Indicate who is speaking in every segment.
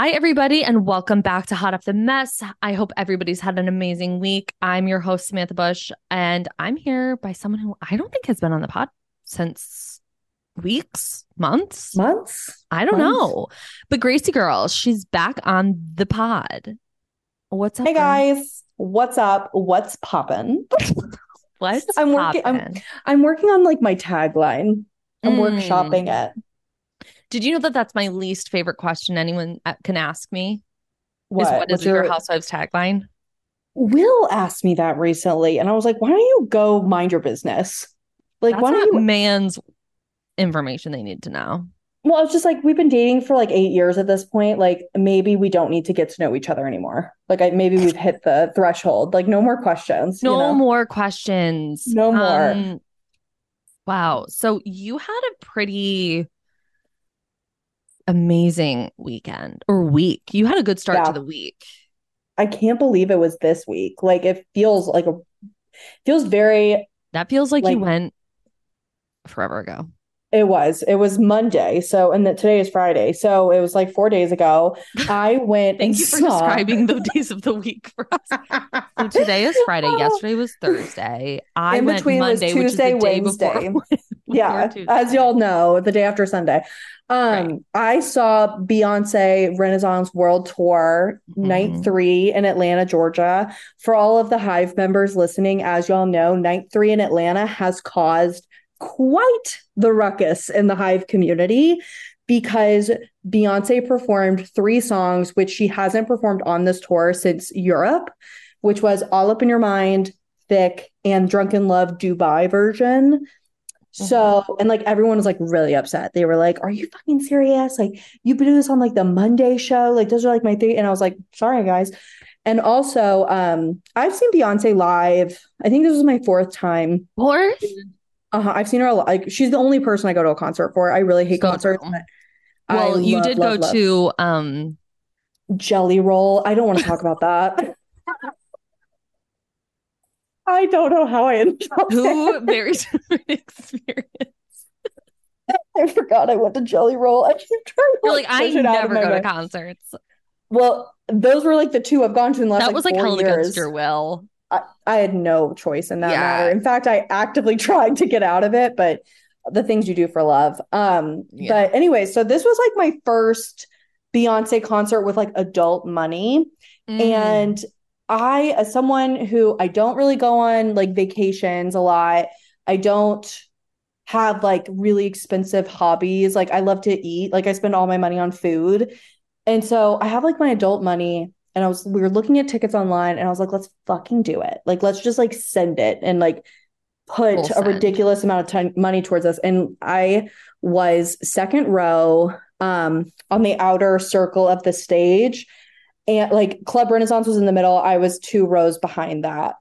Speaker 1: Hi, everybody, and welcome back to Hot Off the Mess. I hope everybody's had an amazing week. I'm your host, Samantha Bush, and I'm here by someone who I don't think has been on the pod since weeks, months,
Speaker 2: months.
Speaker 1: I don't
Speaker 2: Months?
Speaker 1: know. But Gracie Girl, she's back on the pod. What's up?
Speaker 2: Hey guys, what's up? What's poppin'?
Speaker 1: What's
Speaker 2: I'm working- I'm- I'm working on like my tagline. I'm
Speaker 1: Mm.
Speaker 2: workshopping it.
Speaker 1: Did you know that that's my least favorite question anyone uh, can ask me?
Speaker 2: What?
Speaker 1: Is what is your housewives tagline?
Speaker 2: Will asked me that recently, and I was like, "Why don't you go mind your business? Like,
Speaker 1: That's
Speaker 2: why don't you?"
Speaker 1: man's information they need to know.
Speaker 2: Well, I was just like, we've been dating for like eight years at this point. Like, maybe we don't need to get to know each other anymore. Like, I maybe we've hit the threshold. Like, no more questions. you
Speaker 1: No
Speaker 2: know?
Speaker 1: more questions.
Speaker 2: No more.
Speaker 1: Um, wow. So you had a pretty amazing weekend or week. You had a good start to the week.
Speaker 2: I can't believe it was this week. Like, it feels like a feels very
Speaker 1: That feels like, you went forever ago.
Speaker 2: It was. It was Monday. So, and that today is Friday. So it was like four days ago. I went
Speaker 1: Thank
Speaker 2: and
Speaker 1: you for
Speaker 2: saw-
Speaker 1: describing the days of the week for us. So today is Friday. Yesterday was Thursday. I
Speaker 2: In
Speaker 1: went Monday, which is the
Speaker 2: Tuesday,
Speaker 1: day
Speaker 2: Wednesday.
Speaker 1: before.
Speaker 2: Yeah, as y'all know, the day after Sunday. Um,
Speaker 1: Right.
Speaker 2: I saw Beyonce Renaissance World Tour night
Speaker 1: Mhm.
Speaker 2: three in Atlanta, Georgia. For all of the Hive members listening, as y'all know, night three in Atlanta has caused quite the ruckus in the Hive community because Beyonce performed three songs, which she hasn't performed on this tour since Europe, which was All Up in Your Mind, Thique, and Drunk in Love Dubai version. So, and like everyone was like really upset. They were like, Are you fucking serious? Like, you do this on like the Monday show. Like, those are like my three. And I was like, Sorry, guys. And also, um, I've seen Beyonce live. I think this was my fourth time.
Speaker 1: Fourth?
Speaker 2: Uh-huh. I've seen her a lot. Like, she's the only person I go to a concert for. I really hate
Speaker 1: So
Speaker 2: concerts. but I
Speaker 1: Well, you
Speaker 2: love,
Speaker 1: did
Speaker 2: love,
Speaker 1: go
Speaker 2: love.
Speaker 1: to um
Speaker 2: Jelly Roll. I don't want to talk about that. I don't know how I ended up
Speaker 1: two
Speaker 2: there.
Speaker 1: very different experiences.
Speaker 2: I forgot I went to Jelly Roll. I keep trying to
Speaker 1: You're like, I
Speaker 2: push it out of
Speaker 1: never go to
Speaker 2: mind.
Speaker 1: concerts.
Speaker 2: Well, those were like the two I've gone to in the last
Speaker 1: That was like
Speaker 2: four
Speaker 1: held
Speaker 2: years.
Speaker 1: against your will.
Speaker 2: I, I had no choice in that
Speaker 1: Yeah.
Speaker 2: matter. In fact, I actively tried to get out of it, but the things you do for love. Um,
Speaker 1: Yeah.
Speaker 2: but anyway, so this was like my first Beyonce concert with like adult money.
Speaker 1: Mm.
Speaker 2: And I, as someone who I don't really go on like vacations a lot, I don't have like really expensive hobbies. Like I love to eat, like I spend all my money on food. And so I have like my adult money and I was we were looking at tickets online and I was like, let's fucking do it. Like let's just like send it and like put
Speaker 1: Full
Speaker 2: a
Speaker 1: send.
Speaker 2: ridiculous amount of time money towards us. And I was second row um on the outer circle of the stage. And like Club Renaissance was in the middle. I was two rows behind that.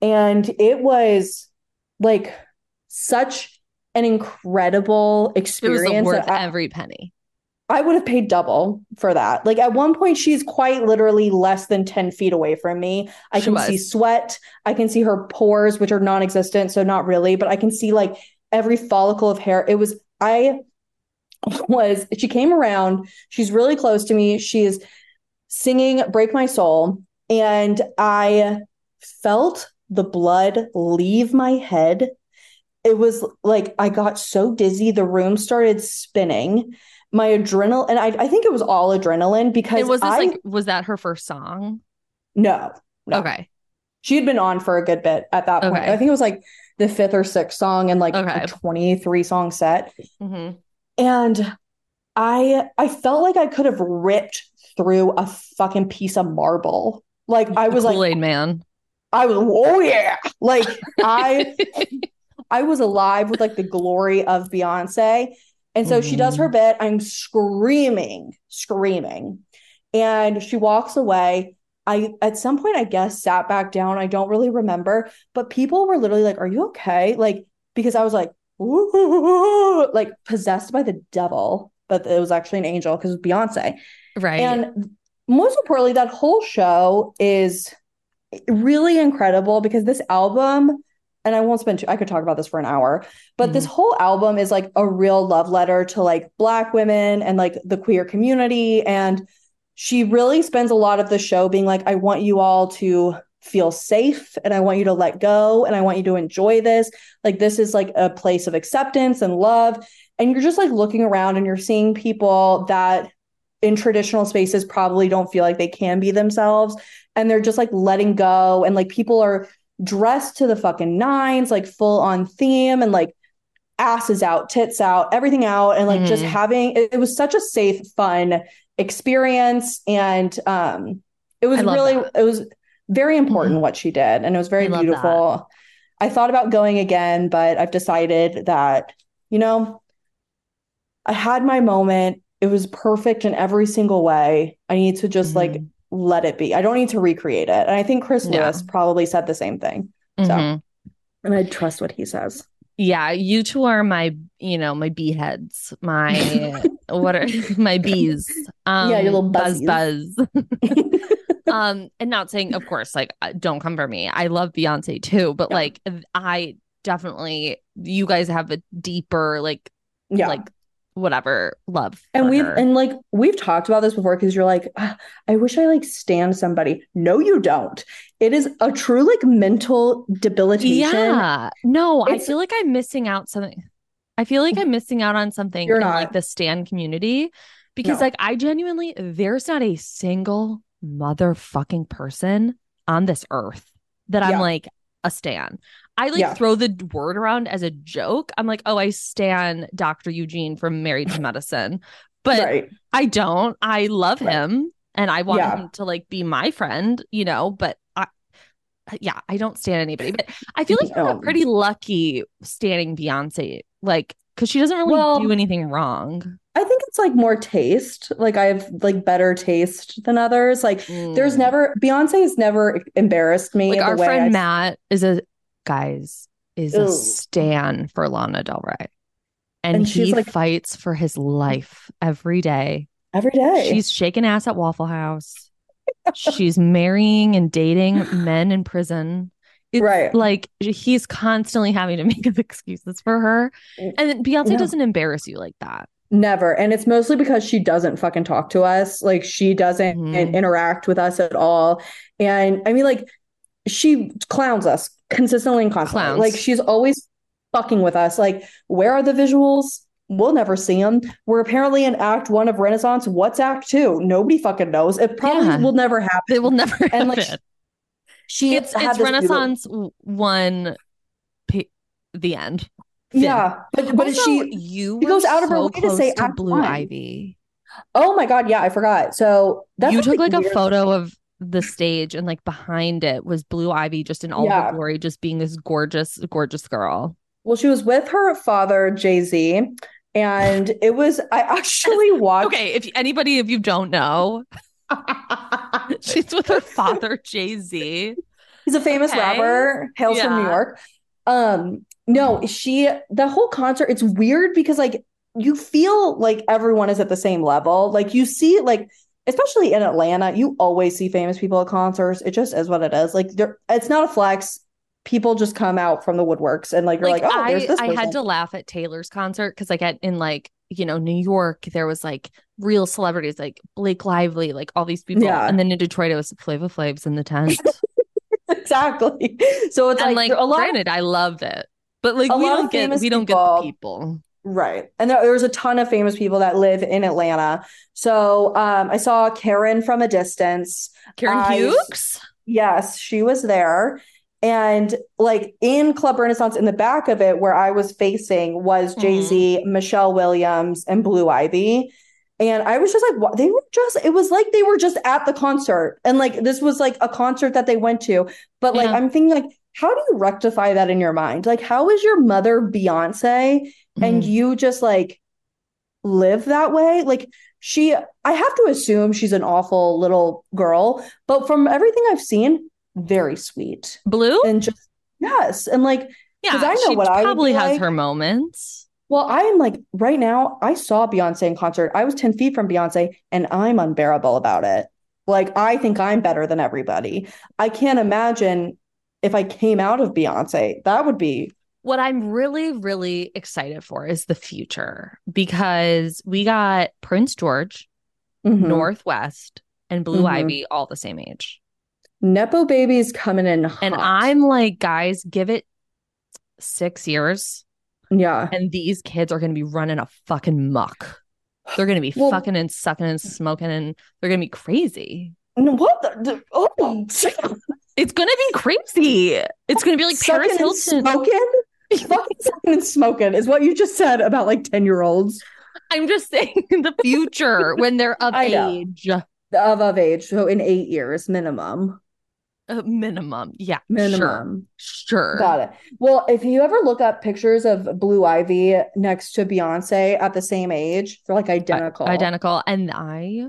Speaker 2: And it was like such an incredible
Speaker 1: it was
Speaker 2: experience.
Speaker 1: worth
Speaker 2: I-
Speaker 1: every penny.
Speaker 2: I would have paid double for that. Like at one point, she's quite literally less than 10 feet away from me. I
Speaker 1: She
Speaker 2: can
Speaker 1: was.
Speaker 2: see sweat. I can see her pores, which are non existent. So, not really, but I can see like every follicle of hair. It was, I was, she came around. She's really close to me. She is singing Break My Soul. And I felt the blood leave my head. It was like I got so dizzy, the room started spinning. My adrenaline, and I, I think it was all adrenaline because
Speaker 1: And was this
Speaker 2: I
Speaker 1: like was that her first song?
Speaker 2: no, no.
Speaker 1: Okay.
Speaker 2: she had been on for a good bit at that point.
Speaker 1: Okay.
Speaker 2: I think it was like the fifth or sixth song and like
Speaker 1: Okay.
Speaker 2: a 23 song set.
Speaker 1: hmm
Speaker 2: And I I felt like I could have ripped through a fucking piece of marble. Like I was like
Speaker 1: Kool-Aid man.
Speaker 2: I was oh yeah. Like I I was alive with like the glory of Beyonce. And so she does her
Speaker 1: Mm-hmm.
Speaker 2: bit. I'm screaming, screaming. And she walks away. I at some point I guess sat back down. I don't really remember, but people were literally like, "Are you okay?" Like because I was like "Ooh," like possessed by the devil, but it was actually an angel because it was Beyonce.
Speaker 1: Right.
Speaker 2: And most importantly, that whole show is really incredible because this album, and I won't spend too, I could talk about this for an hour, but this mm-hmm. whole album is like a real love letter to like Black women and like the queer community. And she really spends a lot of the show being like, I want you all to feel safe and I want you to let go and I want you to enjoy this. Like, this is like a place of acceptance and love. And you're just like looking around and you're seeing people that in traditional spaces probably don't feel like they can be themselves. And they're just like letting go. And like people are dressed to the fucking nines like full on theme and like asses out tits out everything out. And like just
Speaker 1: Mhm.
Speaker 2: having it, it was such a safe fun experience. And um it was really
Speaker 1: that.
Speaker 2: it was very important
Speaker 1: Mhm.
Speaker 2: what she did. And it was very
Speaker 1: I
Speaker 2: beautiful. I thought about going again but i've decided that you know i had my moment it was perfect in every single way i need to just like
Speaker 1: Mhm.
Speaker 2: let it be i don't need to recreate it and i think chris
Speaker 1: Yeah.
Speaker 2: lewis probably said the same thing so
Speaker 1: Mhm.
Speaker 2: and i trust what he says
Speaker 1: Yeah, you two are my, you know, my bee heads, my what are my bees? Um,
Speaker 2: Yeah, your little
Speaker 1: buzz
Speaker 2: buzzies.
Speaker 1: buzz. um, and not saying, of course, like uh, don't come for me. I love Beyonce too, but
Speaker 2: Yeah.
Speaker 1: like I definitely, you guys have a deeper, like,
Speaker 2: yeah
Speaker 1: like whatever love.
Speaker 2: and we've
Speaker 1: her.
Speaker 2: and like we've talked about this before because you're like "Ah, i wish i like stand somebody no you don't it is a true like mental debilitation
Speaker 1: Yeah. No, I feel like I'm missing out something. I feel like I'm missing out on something
Speaker 2: You're
Speaker 1: in like
Speaker 2: not.
Speaker 1: the stan community because
Speaker 2: No.
Speaker 1: like I genuinely there's not a single motherfucking person on this earth that I'm like a stan. I like
Speaker 2: Yeah.
Speaker 1: throw the word around as a joke. I'm like, "Oh, I stan Dr. Eugene from Married to Medicine." But
Speaker 2: right
Speaker 1: I don't. I love
Speaker 2: Right.
Speaker 1: him and I want
Speaker 2: Yeah.
Speaker 1: him to like be my friend, you know, but I yeah, I don't stand anybody. But I feel like
Speaker 2: No.
Speaker 1: got pretty lucky standing Beyonce, like because she doesn't really
Speaker 2: Well,
Speaker 1: do anything wrong.
Speaker 2: i think it's like more taste like i have like better taste than others like there's
Speaker 1: Mm.
Speaker 2: never beyonce has never embarrassed me
Speaker 1: like our friend
Speaker 2: I-
Speaker 1: Matt is a guys is a stan for Lana Del Rey. And,
Speaker 2: And
Speaker 1: he
Speaker 2: like-
Speaker 1: fights for his life every day.
Speaker 2: every day
Speaker 1: She's shaking ass at Waffle House. She's marrying and dating men in prison. It's
Speaker 2: Right.
Speaker 1: like he's constantly having to make up excuses for her. And Beyonce
Speaker 2: No.
Speaker 1: doesn't embarrass you like that.
Speaker 2: Never. And it's mostly because she doesn't fucking talk to us. Like she doesn't
Speaker 1: Mhm.
Speaker 2: interact with us at all. And I mean, like, she clowns us consistently and constantly.
Speaker 1: Clowns.
Speaker 2: Like she's always fucking with us. Like, where are the visuals? We'll never see them. We're apparently in Act One of Renaissance. What's Act Two? Nobody fucking knows. It probably
Speaker 1: Yeah.
Speaker 2: will never happen.
Speaker 1: It will never
Speaker 2: And, like,
Speaker 1: happen.
Speaker 2: She
Speaker 1: It's it's
Speaker 2: this beautiful-
Speaker 1: Renaissance one p- the end.
Speaker 2: Yeah, but but
Speaker 1: Also,
Speaker 2: she
Speaker 1: you
Speaker 2: she goes out of her way to say
Speaker 1: to
Speaker 2: Act
Speaker 1: Blue
Speaker 2: One.
Speaker 1: Ivy.
Speaker 2: Oh my God, yeah, I forgot. So that's
Speaker 1: you took like a
Speaker 2: weird.
Speaker 1: photo of the stage and like behind it was Blue Ivy just in all
Speaker 2: Yeah.
Speaker 1: her glory, just being this gorgeous, gorgeous girl.
Speaker 2: Well, she was with her father, Jay Z, and it was. I actually watched.
Speaker 1: Okay, if anybody, if you don't know, she's with her father, Jay Z.
Speaker 2: He's a famous
Speaker 1: Okay.
Speaker 2: rapper, hails from New York. Um, no, she the whole concert, it's weird because like you feel like everyone is at the same level. Like you see, like, especially in Atlanta, you always see famous people at concerts. It just is what it is. Like there it's not a flex. People just come out from the woodworks and like you're like, oh,
Speaker 1: I,
Speaker 2: there's this
Speaker 1: I had to laugh at Taylor's concert because like at in like you know New York there was like real celebrities like Blake Lively, like all these people,
Speaker 2: Yeah.
Speaker 1: and then in Detroit it was Flava Flav's in the tent.
Speaker 2: exactly. So it's
Speaker 1: and
Speaker 2: like,
Speaker 1: like,
Speaker 2: a lot
Speaker 1: granted, I love it, but like we don't get we don't get the people.
Speaker 2: Right. And there, there's a ton of famous people that live in Atlanta. So um, I saw Karen from a distance.
Speaker 1: Karen
Speaker 2: I-
Speaker 1: Huger.
Speaker 2: Yes, she was there. And like in Club Renaissance, in the back of it, where I was facing was
Speaker 1: Mhm.
Speaker 2: Jay Z, Michelle Williams, and Blue Ivy. And I was just like, what? They were just, it was like they were just at the concert. And like this was like a concert that they went to. But like,
Speaker 1: Yeah.
Speaker 2: I'm thinking, like, how do you rectify that in your mind? Like, how is your mother Beyonce and
Speaker 1: Mhm.
Speaker 2: you just like live that way like she i have to assume she's an awful little girl but from everything i've seen very sweet
Speaker 1: Blue?
Speaker 2: and just yes and like
Speaker 1: Yeah,
Speaker 2: I know
Speaker 1: she
Speaker 2: what I
Speaker 1: probably has
Speaker 2: like.
Speaker 1: her moments.
Speaker 2: well i'm like right now i saw beyonce in concert i was 10 feet from beyonce and i'm unbearable about it like i think i'm better than everybody i can't imagine if i came out of beyonce that would be
Speaker 1: What I'm really, really excited for is the future because we got Prince George,
Speaker 2: Mhm.
Speaker 1: North West, and Blue
Speaker 2: Mhm.
Speaker 1: Ivy all the same age.
Speaker 2: nepo babies coming in
Speaker 1: And. I'm like, guys, give it six years,
Speaker 2: yeah
Speaker 1: and these kids are going to be running a fucking muck. They're going to be
Speaker 2: Well-
Speaker 1: fucking and sucking and smoking, and they're going to be crazy.
Speaker 2: No, what the, oh
Speaker 1: It's going to be crazy. It's going to be like Paris Hilton.
Speaker 2: smoking fucking sucking and smoking is what you just said about like 10 year olds
Speaker 1: I'm just saying in the future when they're of
Speaker 2: I
Speaker 1: age,
Speaker 2: of of age so in eight years minimum.
Speaker 1: Uh, minimum. Yeah,
Speaker 2: minimum.
Speaker 1: sure.
Speaker 2: got it. Well if you ever look up pictures of blue ivy next to beyonce at the same age they're like identical.
Speaker 1: identical. And I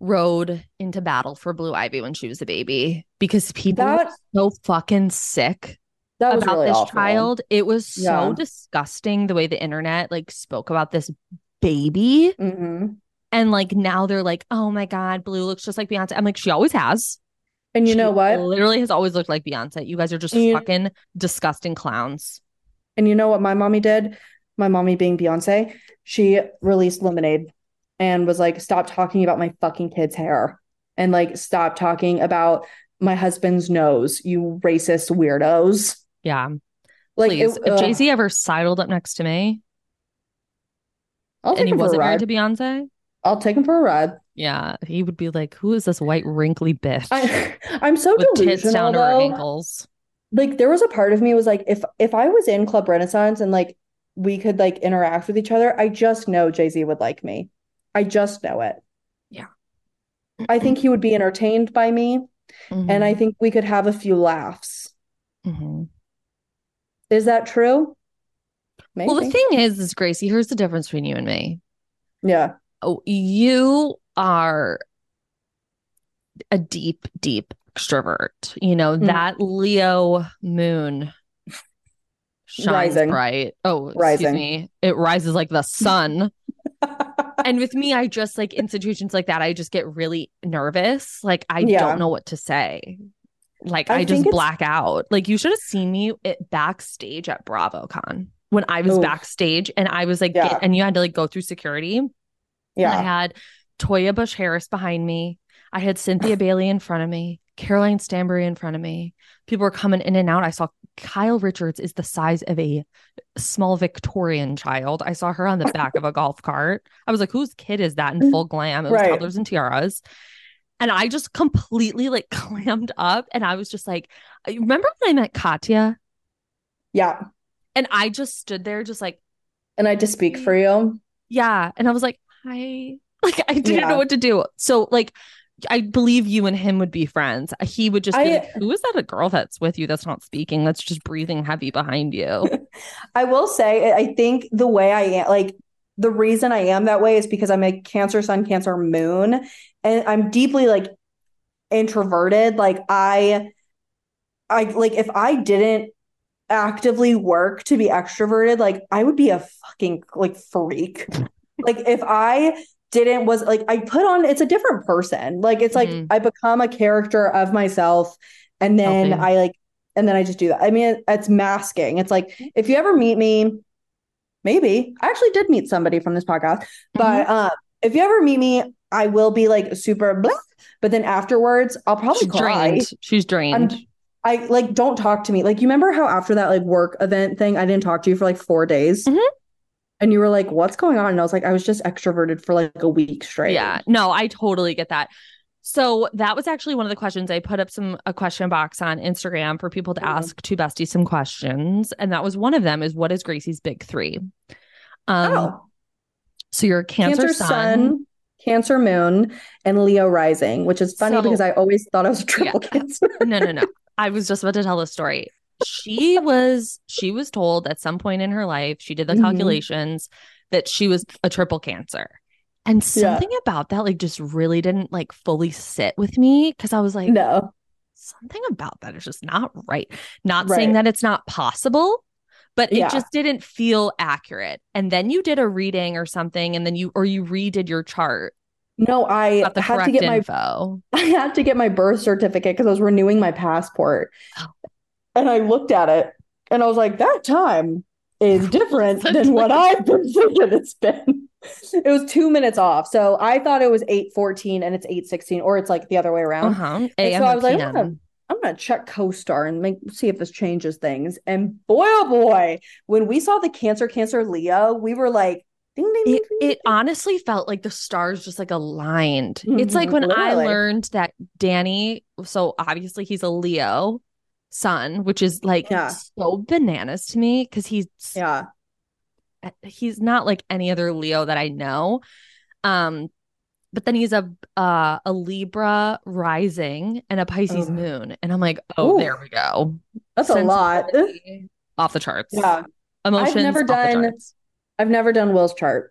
Speaker 1: rode into battle for Blue Ivy when she was a baby because people
Speaker 2: That-
Speaker 1: were so fucking sick
Speaker 2: that was
Speaker 1: about
Speaker 2: really
Speaker 1: this
Speaker 2: awful.
Speaker 1: child. It was so
Speaker 2: Yeah.
Speaker 1: disgusting the way the internet like spoke about this baby.
Speaker 2: Mhm.
Speaker 1: And like now they're like, oh my God, Blue looks just like Beyonce. I'm like, she always has.
Speaker 2: and you
Speaker 1: She
Speaker 2: know what
Speaker 1: Literally has always looked like Beyonce. You guys are just
Speaker 2: you-
Speaker 1: fucking disgusting clowns.
Speaker 2: And you know what my mommy did? My mommy being Beyonce, she released Lemonade and was like, stop talking about my fucking kid's hair and like stop talking about my husband's nose, you racist weirdos.
Speaker 1: Yeah.
Speaker 2: Like
Speaker 1: Please.
Speaker 2: it-
Speaker 1: if. Jay Z ever sidled up next to me
Speaker 2: I'll take
Speaker 1: and he
Speaker 2: him for a
Speaker 1: wasn't married to Beyonce,
Speaker 2: I'll take him for a ride.
Speaker 1: yeah, he would be like, who is this white wrinkly bitch
Speaker 2: I, I'm so
Speaker 1: with tits
Speaker 2: delusional
Speaker 1: down to her ankles?
Speaker 2: Like there was a part of me was like, if if I was in Club Renaissance and like we could like interact with each other, I just know Jay-Z would like me. I just know it.
Speaker 1: Yeah.
Speaker 2: I think he would be entertained by me. and I think we could have a few laughs.
Speaker 1: mhm.
Speaker 2: Is that true? Maybe.
Speaker 1: Well, the thing is, is Gracie, here's the difference between you and me.
Speaker 2: yeah.
Speaker 1: Oh, you are a deep, deep extrovert. You know,
Speaker 2: Mhm.
Speaker 1: that Leo moon shines
Speaker 2: Rising.
Speaker 1: bright. Oh, excuse
Speaker 2: Rising.
Speaker 1: me. It rises like the sun. and with me, I just like in situations like that, I just get really nervous. Like I
Speaker 2: Yeah.
Speaker 1: don't know what to say. Like
Speaker 2: I
Speaker 1: I, just black out. Like you should have seen me at backstage at BravoCon when I was
Speaker 2: Oof.
Speaker 1: backstage and I was like,
Speaker 2: Yeah.
Speaker 1: get- and you had to like go through security.
Speaker 2: Yeah.
Speaker 1: I had Toya Bush Harris behind me. I had Cynthia Bailey in front of me, Caroline Stanbury in front of me. People were coming in and out. I saw Kyle Richards is the size of a small Victorian child. I saw her on the back of a golf cart. I was like, whose kid is that in mm-hmm. full glam? It was
Speaker 2: Right.
Speaker 1: toddlers and tiaras. And I just completely like clammed up and I was just like, uh, remember when I met Katya?
Speaker 2: Yeah.
Speaker 1: And I just stood there just like,
Speaker 2: And I had to speak for you.
Speaker 1: yeah. And I was like, hi. Like I didn't
Speaker 2: Yeah.
Speaker 1: know what to do. So like I believe you and him would be friends. Uh, he would just be
Speaker 2: I-
Speaker 1: like, Who is that a girl that's with you that's not speaking? That's just breathing heavy behind you.
Speaker 2: I will say, I think the way I am, like, the reason I am that way is because I'm a Cancer Sun, Cancer Moon, and I'm deeply like introverted. Like, I, I like if I didn't actively work to be extroverted, like, I would be a fucking like freak. like, if I didn't was like I put on it's a different person. Like, it's like
Speaker 1: Mhm.
Speaker 2: I become a character of myself, and then
Speaker 1: Healthy.
Speaker 2: I like and then I just do that. I mean, it's masking. It's like if you ever meet me, maybe I actually did meet somebody from this podcast, but uh, if you ever meet me, I will be like super blah, but then afterwards, I'll probably
Speaker 1: She's
Speaker 2: cry.
Speaker 1: drained. She's drained.
Speaker 2: I'm I like don't talk to me. Like you remember how after that like work event thing, I didn't talk to you for like four days.
Speaker 1: Mhm.
Speaker 2: And you were like, what's going on? And I was like, I was just extroverted for like a week straight.
Speaker 1: Yeah, no, I totally get that. So that was actually one of the questions I put up some a question box on Instagram for people to
Speaker 2: Mhm.
Speaker 1: ask two besties some questions, and that was one of them is what is Gracie's big three? Um,
Speaker 2: Oh.
Speaker 1: so you're a Cancer,
Speaker 2: Cancer
Speaker 1: sun.
Speaker 2: sun, Cancer moon, and Leo rising, which is funny
Speaker 1: So-
Speaker 2: because I always thought I was a triple
Speaker 1: Yeah.
Speaker 2: cancer.
Speaker 1: No, no, no. I was just about to tell the story. She was she was told at some point in her life, she did the
Speaker 2: Mhm.
Speaker 1: calculations that she was a triple cancer. And
Speaker 2: Yeah.
Speaker 1: something about that like just really didn't like fully sit with me because I was like,
Speaker 2: No.
Speaker 1: something about that is just not right. Not saying that it's not possible, but it
Speaker 2: Yeah.
Speaker 1: just didn't feel accurate. And then you did a reading or something, and then you or you redid your chart,
Speaker 2: No, I had to get my. I had to get my birth certificate because I was renewing my passport.
Speaker 1: Oh.
Speaker 2: And I looked at it and I was like, that time is different than what I've been thinking it's been. It was two minutes off. So I thought it was 8:14 and it's 8:16, or it's like the other way around.
Speaker 1: Uh-huh.
Speaker 2: So I was like,
Speaker 1: PM.
Speaker 2: I'm gonna, I'm gonna check CoStar and make see if this changes things. And boy, oh boy, when we saw the Cancer, Cancer, Leo, we were like, ding, ding, ding,
Speaker 1: it, it honestly felt like the stars just like aligned. It's like
Speaker 2: Mhm,
Speaker 1: when I learned that Danny, so obviously he's a Leo sun, which is like
Speaker 2: Yeah.
Speaker 1: so bananas to me because he's
Speaker 2: Yeah.
Speaker 1: He's not like any other Leo that I know. Um, but then he's a uh, a Libra rising and a Pisces
Speaker 2: Ugh.
Speaker 1: moon, and I'm like, oh,
Speaker 2: Ooh.
Speaker 1: there we go.
Speaker 2: That's a lot.
Speaker 1: Off the charts.
Speaker 2: Yeah.
Speaker 1: emotions.
Speaker 2: never
Speaker 1: off the
Speaker 2: done- I've never done Will's chart.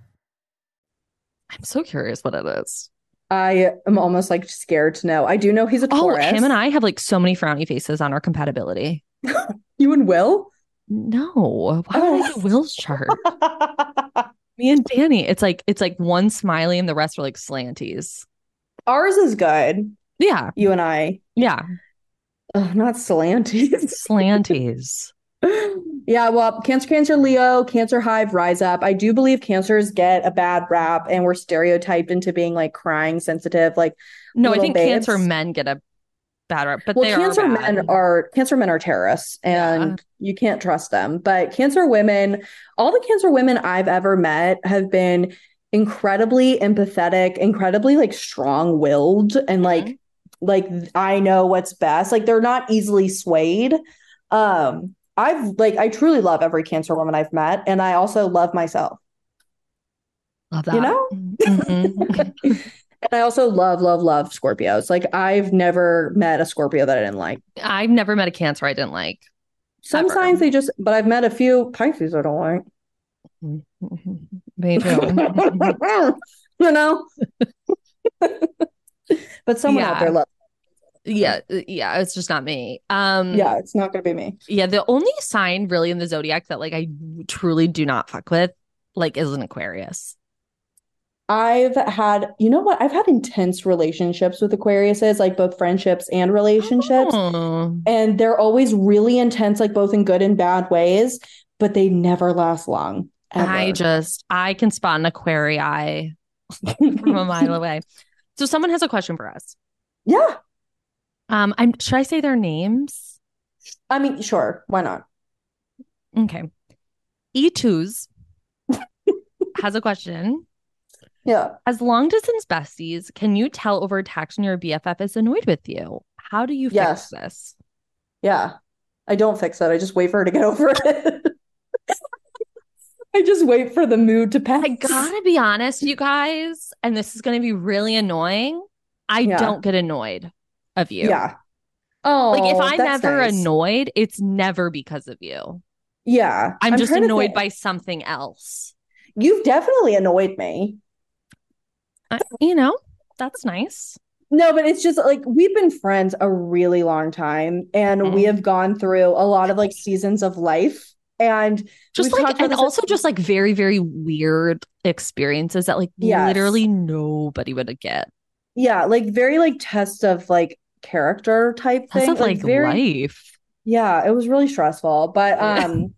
Speaker 1: I'm so curious what it is.
Speaker 2: I am almost like scared to know. I do know he's a
Speaker 1: Oh,
Speaker 2: Taurus.
Speaker 1: him and I have like so many frowny faces on our compatibility.
Speaker 2: You and Will?
Speaker 1: No, why would I
Speaker 2: Oh.
Speaker 1: do Will's chart? Me and Danny, it's like it's like one smiley and the rest are like slanties.
Speaker 2: Ours is good.
Speaker 1: Yeah,
Speaker 2: You and I.
Speaker 1: yeah,
Speaker 2: not Slanties.
Speaker 1: slanties.
Speaker 2: yeah, well, Cancer, Cancer, Leo, Cancer Hive, rise up. I do believe cancers get a bad rap and we're stereotyped into being like crying, sensitive. Like,
Speaker 1: No, I think cancer men get a bad rap, but
Speaker 2: well,
Speaker 1: they
Speaker 2: cancer
Speaker 1: are
Speaker 2: men are cancer men are terrorists and you can't trust them. But cancer women, all the cancer women I've ever met have been incredibly empathetic, incredibly like strong-willed and like like I know what's best. Like they're not easily swayed. Um I've like I truly love every cancer woman I've met and I also love myself.
Speaker 1: Love that.
Speaker 2: You know?
Speaker 1: Mhm.
Speaker 2: And I also love love love Scorpios. Like I've never met a Scorpio that I didn't like.
Speaker 1: I've never met a cancer I didn't like.
Speaker 2: Some
Speaker 1: Ever.
Speaker 2: signs they just but I've met a few Pisces I don't like.
Speaker 1: Me too.
Speaker 2: you know? but someone out there loves.
Speaker 1: Yeah, yeah, it's just not me. Um,
Speaker 2: Yeah, it's not gonna be me.
Speaker 1: yeah. The only sign really in the zodiac that like I truly do not fuck with, like, is an Aquarius.
Speaker 2: I've had, you know what? I've had intense relationships with Aquariuses, like both friendships and relationships.
Speaker 1: Oh.
Speaker 2: And they're always really intense, like both in good and bad ways, but they never last long.
Speaker 1: I just I can spot an Aquarii from a mile away. So someone has a question for us.
Speaker 2: Yeah.
Speaker 1: Um, I'm should I say their names?
Speaker 2: I mean, sure. Why not?
Speaker 1: Okay. E2s has a question.
Speaker 2: Yeah.
Speaker 1: As long distance besties, can you tell over text when your BFF is annoyed with you? How do you fix
Speaker 2: Yes.
Speaker 1: this?
Speaker 2: Yeah. I don't fix it. I just wait for her to get over it. I just wait for the mood to pass.
Speaker 1: I gotta be honest, you guys, and this is gonna be really annoying. I
Speaker 2: Yeah.
Speaker 1: don't get annoyed of you.
Speaker 2: Yeah. Oh,
Speaker 1: Like if I'm ever
Speaker 2: nice.
Speaker 1: annoyed, it's never because of you.
Speaker 2: Yeah.
Speaker 1: I'm, just
Speaker 2: trying to
Speaker 1: annoyed by something else.
Speaker 2: You've definitely annoyed me.
Speaker 1: I- you know, that's nice.
Speaker 2: No, but it's just like we've been friends a really long time and we
Speaker 1: Mhm.
Speaker 2: have gone through a lot of like seasons of life. And
Speaker 1: Just like and also just like very, very weird experiences that like
Speaker 2: Yes.
Speaker 1: literally nobody would get.
Speaker 2: yeah, like very like test of like character type
Speaker 1: That's
Speaker 2: thing.
Speaker 1: not like
Speaker 2: very
Speaker 1: life.
Speaker 2: Yeah, it was really stressful. But um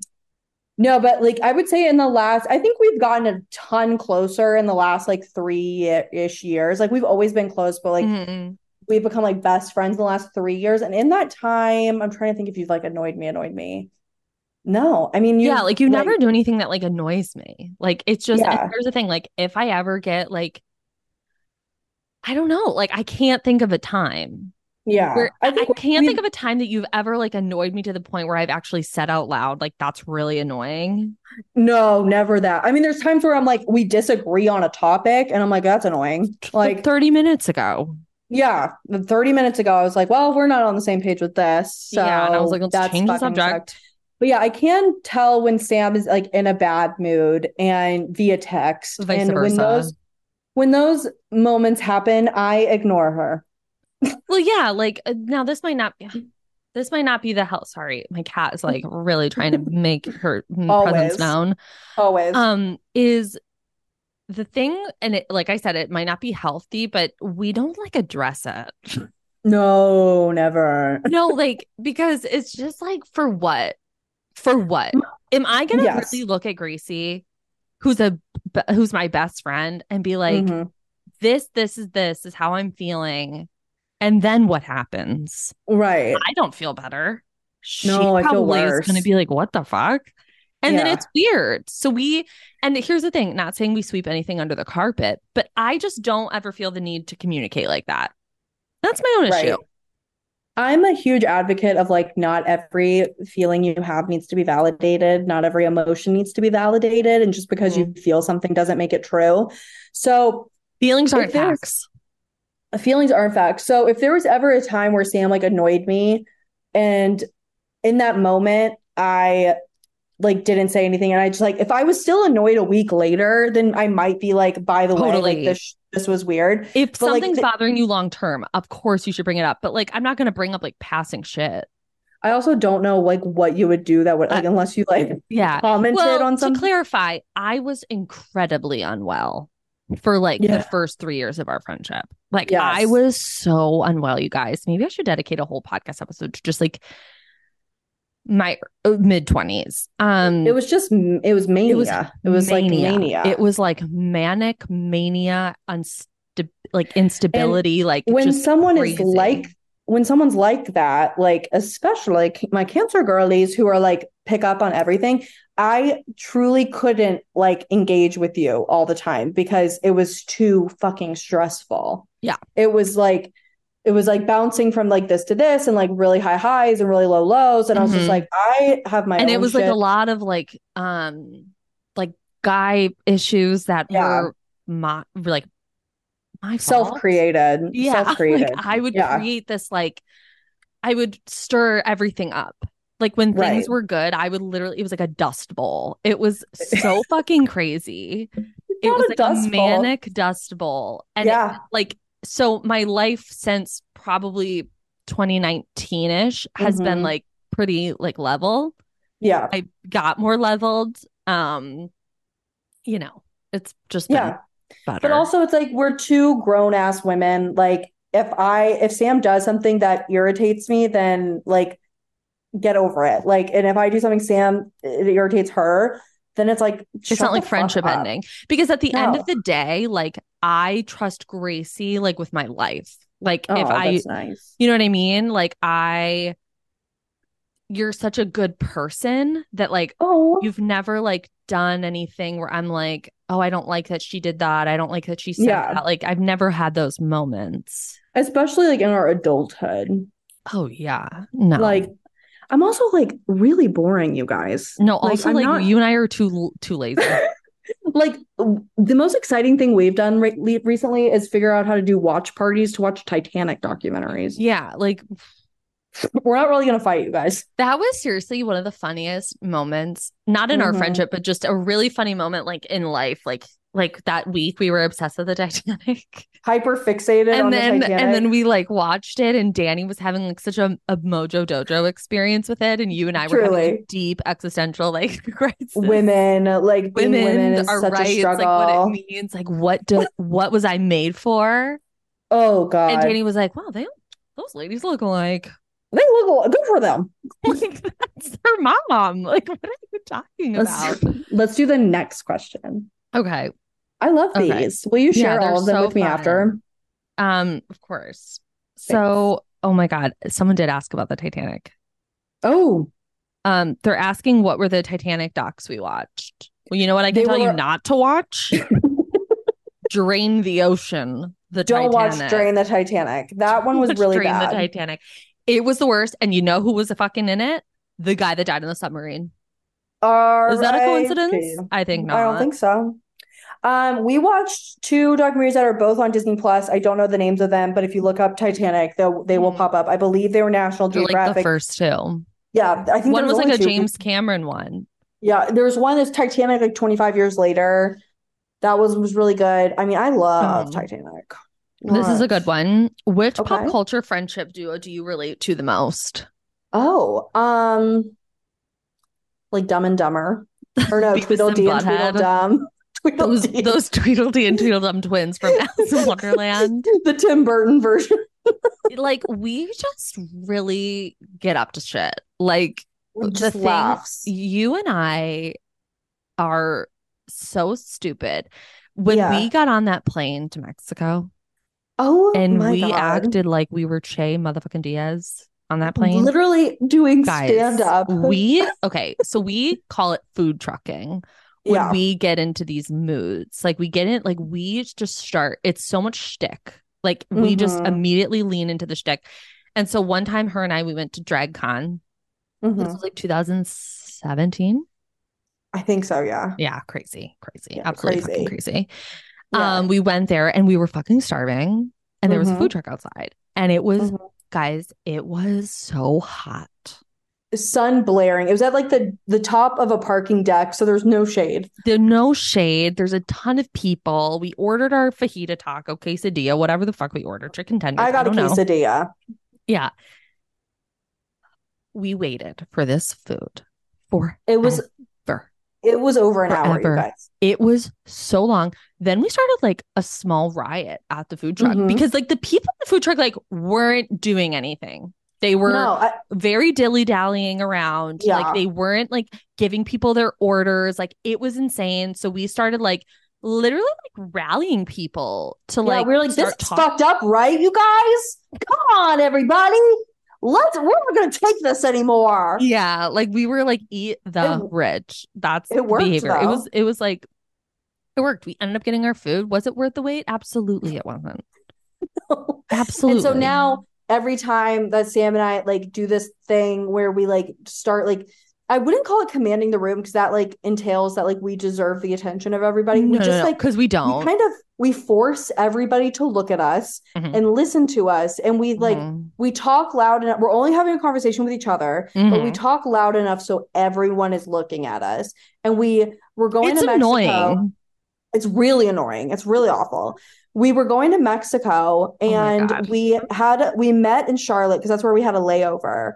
Speaker 2: no, but like I would say in the last I think we've gotten a ton closer in the last like three-ish years. Like we've always been close, but like
Speaker 1: Mhm.
Speaker 2: we've become like best friends in the last three years. And in that time, I'm trying to think if you've like annoyed me, annoyed me. No, I mean you
Speaker 1: yeah, like you never do anything that like annoys me. Like it's just
Speaker 2: Yeah.
Speaker 1: here's the thing, like if I ever get like I don't know, like I can't think of a time
Speaker 2: Yeah.
Speaker 1: where I,
Speaker 2: think
Speaker 1: can't
Speaker 2: we-
Speaker 1: think of a time that you've ever like annoyed me to the point where I've actually said out loud, like that's really annoying.
Speaker 2: No, never that. I mean, there's times where I'm like, we disagree on a topic, and I'm like, that's annoying.
Speaker 1: Like
Speaker 2: Like,
Speaker 1: 30 minutes ago.
Speaker 2: yeah, 30 minutes ago, I was like, well, we're not on the same page with this. So
Speaker 1: yeah. And I was like, let's
Speaker 2: that's
Speaker 1: change the subject.
Speaker 2: sucked. But yeah, I can tell when Sam is like in a bad mood and via text.
Speaker 1: Vice
Speaker 2: and when those when those moments happen, I ignore her.
Speaker 1: Well, yeah, like uh, now this might not be this might not be the hell. Sorry, my cat is like really trying to make her presence known.
Speaker 2: Always.
Speaker 1: Um, is the thing, and it like I said, it might not be healthy, but we don't like address it.
Speaker 2: no, never.
Speaker 1: No, like because it's just like for what? For what? Am I gonna
Speaker 2: Yes.
Speaker 1: really look at Gracie, who's a who's my best friend, and be like,
Speaker 2: Mhm.
Speaker 1: this, this is this is how I'm feeling, and then what happens?
Speaker 2: Right.
Speaker 1: I don't feel better. She
Speaker 2: No, I feel
Speaker 1: is going to be like, what the fuck? And then it's weird. So we, and here's the thing not saying we sweep anything under the carpet, but I just don't ever feel the need to communicate like that. That's my own
Speaker 2: Right.
Speaker 1: issue.
Speaker 2: I'm a huge advocate of like not every feeling you have needs to be validated, not every emotion needs to be validated, and just because
Speaker 1: Mm-hmm.
Speaker 2: you feel something doesn't make it true. So
Speaker 1: Feelings aren't facts.
Speaker 2: Feelings aren't facts. So if there was ever a time where Sam like annoyed me and in that moment I like didn't say anything and I just like if I was still annoyed a week later, then I might be like, by the way, like this this was weird.
Speaker 1: If
Speaker 2: But, like,
Speaker 1: something's bothering you long term, of course you should bring it up. But like, I'm not going to bring up like passing shit.
Speaker 2: I also don't know like what you would do that would like
Speaker 1: Uh,
Speaker 2: unless you like
Speaker 1: Yeah.
Speaker 2: commented
Speaker 1: well,
Speaker 2: on something.
Speaker 1: to clarify, I was incredibly unwell for like
Speaker 2: Yeah.
Speaker 1: the first three years of our friendship. Like
Speaker 2: Yes.
Speaker 1: I was so unwell, you guys. Maybe I should dedicate a whole podcast episode to just like my mid twenties. Um,
Speaker 2: It was just it was mania. It was, it was like mania.
Speaker 1: It was like manic mania, unsta- like instability. like
Speaker 2: when someone
Speaker 1: crazy.
Speaker 2: is like when someone's like that, like especially like my cancer girlies who are like pick up on everything, I truly couldn't like engage with you all the time because it was too fucking stressful.
Speaker 1: Yeah.
Speaker 2: It was like it was like bouncing from like this to this and like really high highs and really low lows. And I was just like, I have my
Speaker 1: and it was like a lot of like um like guy issues that
Speaker 2: Yeah.
Speaker 1: were my like my fault.
Speaker 2: self-created.
Speaker 1: yeah
Speaker 2: Self-created.
Speaker 1: like i would
Speaker 2: Yeah.
Speaker 1: create this like i would stir everything up like when things
Speaker 2: Right.
Speaker 1: were good i would literally it was like a dust bowl it was so fucking crazy it was
Speaker 2: a
Speaker 1: like
Speaker 2: dust
Speaker 1: a
Speaker 2: bowl.
Speaker 1: manic dust bowl and it-
Speaker 2: Yeah.
Speaker 1: like so my life since probably 2019ish has been
Speaker 2: Mhm.
Speaker 1: like pretty like level
Speaker 2: Yeah.
Speaker 1: I got more leveled. Um, you know, it's just been
Speaker 2: Yeah.
Speaker 1: Better.
Speaker 2: But also it's like we're two grown ass women. Like if I if Sam does something that irritates me, then like get over it. Like and if I do something Sam it irritates her, then it's like
Speaker 1: it's not like friendship
Speaker 2: up.
Speaker 1: ending because at the end of the day, like I trust Gracie like with my life. Like
Speaker 2: Oh,
Speaker 1: if I,
Speaker 2: nice.
Speaker 1: you know what I mean? Like I, you're such a good person that like
Speaker 2: Oh,
Speaker 1: you've never like done anything where I'm like, oh, I don't like that she did that. I don't like that she said
Speaker 2: Yeah.
Speaker 1: that. Like I've never had those moments.
Speaker 2: especially like in our adulthood.
Speaker 1: Oh yeah, no,
Speaker 2: Like I'm also like really boring, you guys.
Speaker 1: No,
Speaker 2: Like,
Speaker 1: also
Speaker 2: I'm
Speaker 1: like
Speaker 2: not-
Speaker 1: you and I are too too lazy.
Speaker 2: like the most exciting thing we've done re- recently is figure out how to do watch parties to watch Titanic documentaries.
Speaker 1: yeah, like
Speaker 2: We're not really gonna fight, you guys.
Speaker 1: that was seriously one of the funniest moments, not in our
Speaker 2: Mhm.
Speaker 1: friendship, but just a really funny moment like in life. Like like that week we were obsessed with the Titanic.
Speaker 2: Hyper fixated on
Speaker 1: and then
Speaker 2: the Titanic.
Speaker 1: and then we like watched it and Danny was having like such a, a mojo dojo experience with it and you and I were having
Speaker 2: Truly.
Speaker 1: deep existential like crisis.
Speaker 2: women, like
Speaker 1: women,
Speaker 2: women, is
Speaker 1: are
Speaker 2: such
Speaker 1: rights,
Speaker 2: a struggle.
Speaker 1: like what it means, like what do what was I made for?
Speaker 2: oh god,
Speaker 1: And Danny was like, "Wow, they those ladies look alike."
Speaker 2: They look good for them.
Speaker 1: like that's their mom. Like, what are you talking
Speaker 2: Let's
Speaker 1: about?
Speaker 2: let's do the next question.
Speaker 1: Okay.
Speaker 2: I love
Speaker 1: Okay.
Speaker 2: these. Will you share
Speaker 1: they're
Speaker 2: all of them
Speaker 1: so
Speaker 2: with me
Speaker 1: fun.
Speaker 2: after?
Speaker 1: Um, of course. So, oh my God, someone did ask about the Titanic.
Speaker 2: Oh,
Speaker 1: Um, they're asking what were the Titanic docs we watched. Well, you know what I can
Speaker 2: They
Speaker 1: tell you not to watch? Drain the ocean. The
Speaker 2: don't
Speaker 1: Titanic.
Speaker 2: watch Drain the Titanic. That one was really
Speaker 1: Drain
Speaker 2: bad.
Speaker 1: the Titanic. It was the worst. And you know who was fucking in it? The guy that died in the submarine. Is that a coincidence? I think not.
Speaker 2: I don't think so. Um, we watched two documentaries that are both on Disney Plus. I don't know the names of them, but if you look up Titanic, they'll they will
Speaker 1: Mhm.
Speaker 2: pop up. I believe they were National
Speaker 1: They're like
Speaker 2: Geographic.
Speaker 1: the first two.
Speaker 2: yeah, I think
Speaker 1: One was like a
Speaker 2: two.
Speaker 1: James Cameron one.
Speaker 2: Yeah, there was one that's Titanic like 25 years later. That was was really good. I mean, I love
Speaker 1: Mhm.
Speaker 2: Titanic.
Speaker 1: This is a good one. Which pop culture friendship duo do you relate to the most?
Speaker 2: Oh, um, like Dumb and Dumber, or no,
Speaker 1: and
Speaker 2: Tweedledee and Tweedledum.
Speaker 1: Those
Speaker 2: Tweedledee.
Speaker 1: those Tweedledee and Tweedledum twins from Alice in Wonderland.
Speaker 2: the Tim Burton version.
Speaker 1: Like we just really get up to shit. Like the
Speaker 2: laughs.
Speaker 1: you and I are so stupid. When
Speaker 2: Yeah.
Speaker 1: we got on that plane to Mexico
Speaker 2: Oh
Speaker 1: and we
Speaker 2: God.
Speaker 1: acted like we were Che motherfucking Diaz on that plane.
Speaker 2: Literally doing stand up.
Speaker 1: we okay, so we call it food trucking when
Speaker 2: yeah.
Speaker 1: we get into these moods. Like we get in, like we just start. It's so much shtick. Like we just
Speaker 2: Mhm.
Speaker 1: immediately lean into the shtick. And so one time, her and I we went to DragCon. This
Speaker 2: Mhm.
Speaker 1: was like 2017.
Speaker 2: I think so. Yeah.
Speaker 1: Yeah, crazy, crazy,
Speaker 2: Yeah,
Speaker 1: absolutely fucking crazy.
Speaker 2: Yeah.
Speaker 1: Um, we went there and we were fucking starving, and there was a food truck outside, and it was
Speaker 2: Mhm.
Speaker 1: guys, it was so hot.
Speaker 2: Sun blaring. It was at like the the top of a parking deck, so there's no shade.
Speaker 1: There's no shade. There's a ton of people. We ordered our fajita taco, quesadilla, whatever the fuck we ordered, chicken tenders.
Speaker 2: I got a
Speaker 1: don't know.
Speaker 2: quesadilla.
Speaker 1: Yeah. We waited for this food for
Speaker 2: It was. It was over an hour, you guys.
Speaker 1: It was so long. Then we started like a small riot at the food truck
Speaker 2: Mhm.
Speaker 1: because like the people in the food truck like weren't doing anything. They were
Speaker 2: No, I,
Speaker 1: very dilly dallying around.
Speaker 2: Yeah.
Speaker 1: Like they weren't like giving people their orders. Like it was insane. So we started like literally like rallying people to
Speaker 2: yeah,
Speaker 1: like
Speaker 2: we are like, this is
Speaker 1: talk-
Speaker 2: fucked up, right, you guys? Come on, everybody. Let's we're not gonna take this anymore.
Speaker 1: Yeah, like we were like eat the
Speaker 2: It-
Speaker 1: rich. That's
Speaker 2: it
Speaker 1: the
Speaker 2: worked,
Speaker 1: behavior. It was it was like it worked. We ended up getting our food. Was it worth the wait? Absolutely it wasn't. Absolutely.
Speaker 2: And so now every time that Sam and I like do this thing where we like start like I wouldn't call it commanding the room because that like entails that like we deserve the attention of everybody.
Speaker 1: no,
Speaker 2: we just
Speaker 1: no,
Speaker 2: like
Speaker 1: because we don't.
Speaker 2: we kind of we force everybody to look at us
Speaker 1: Mhm.
Speaker 2: and listen to us and we like
Speaker 1: Mhm.
Speaker 2: we talk loud enough we're only having a conversation with each other but we
Speaker 1: Mhm.
Speaker 2: talk loud enough so everyone is looking at us and we we're going
Speaker 1: it's
Speaker 2: to Mexico
Speaker 1: annoying.
Speaker 2: it's really annoying. It's really awful. We were going to Mexico
Speaker 1: Oh
Speaker 2: and
Speaker 1: God.
Speaker 2: we had we met in Charlotte because that's where we had a layover.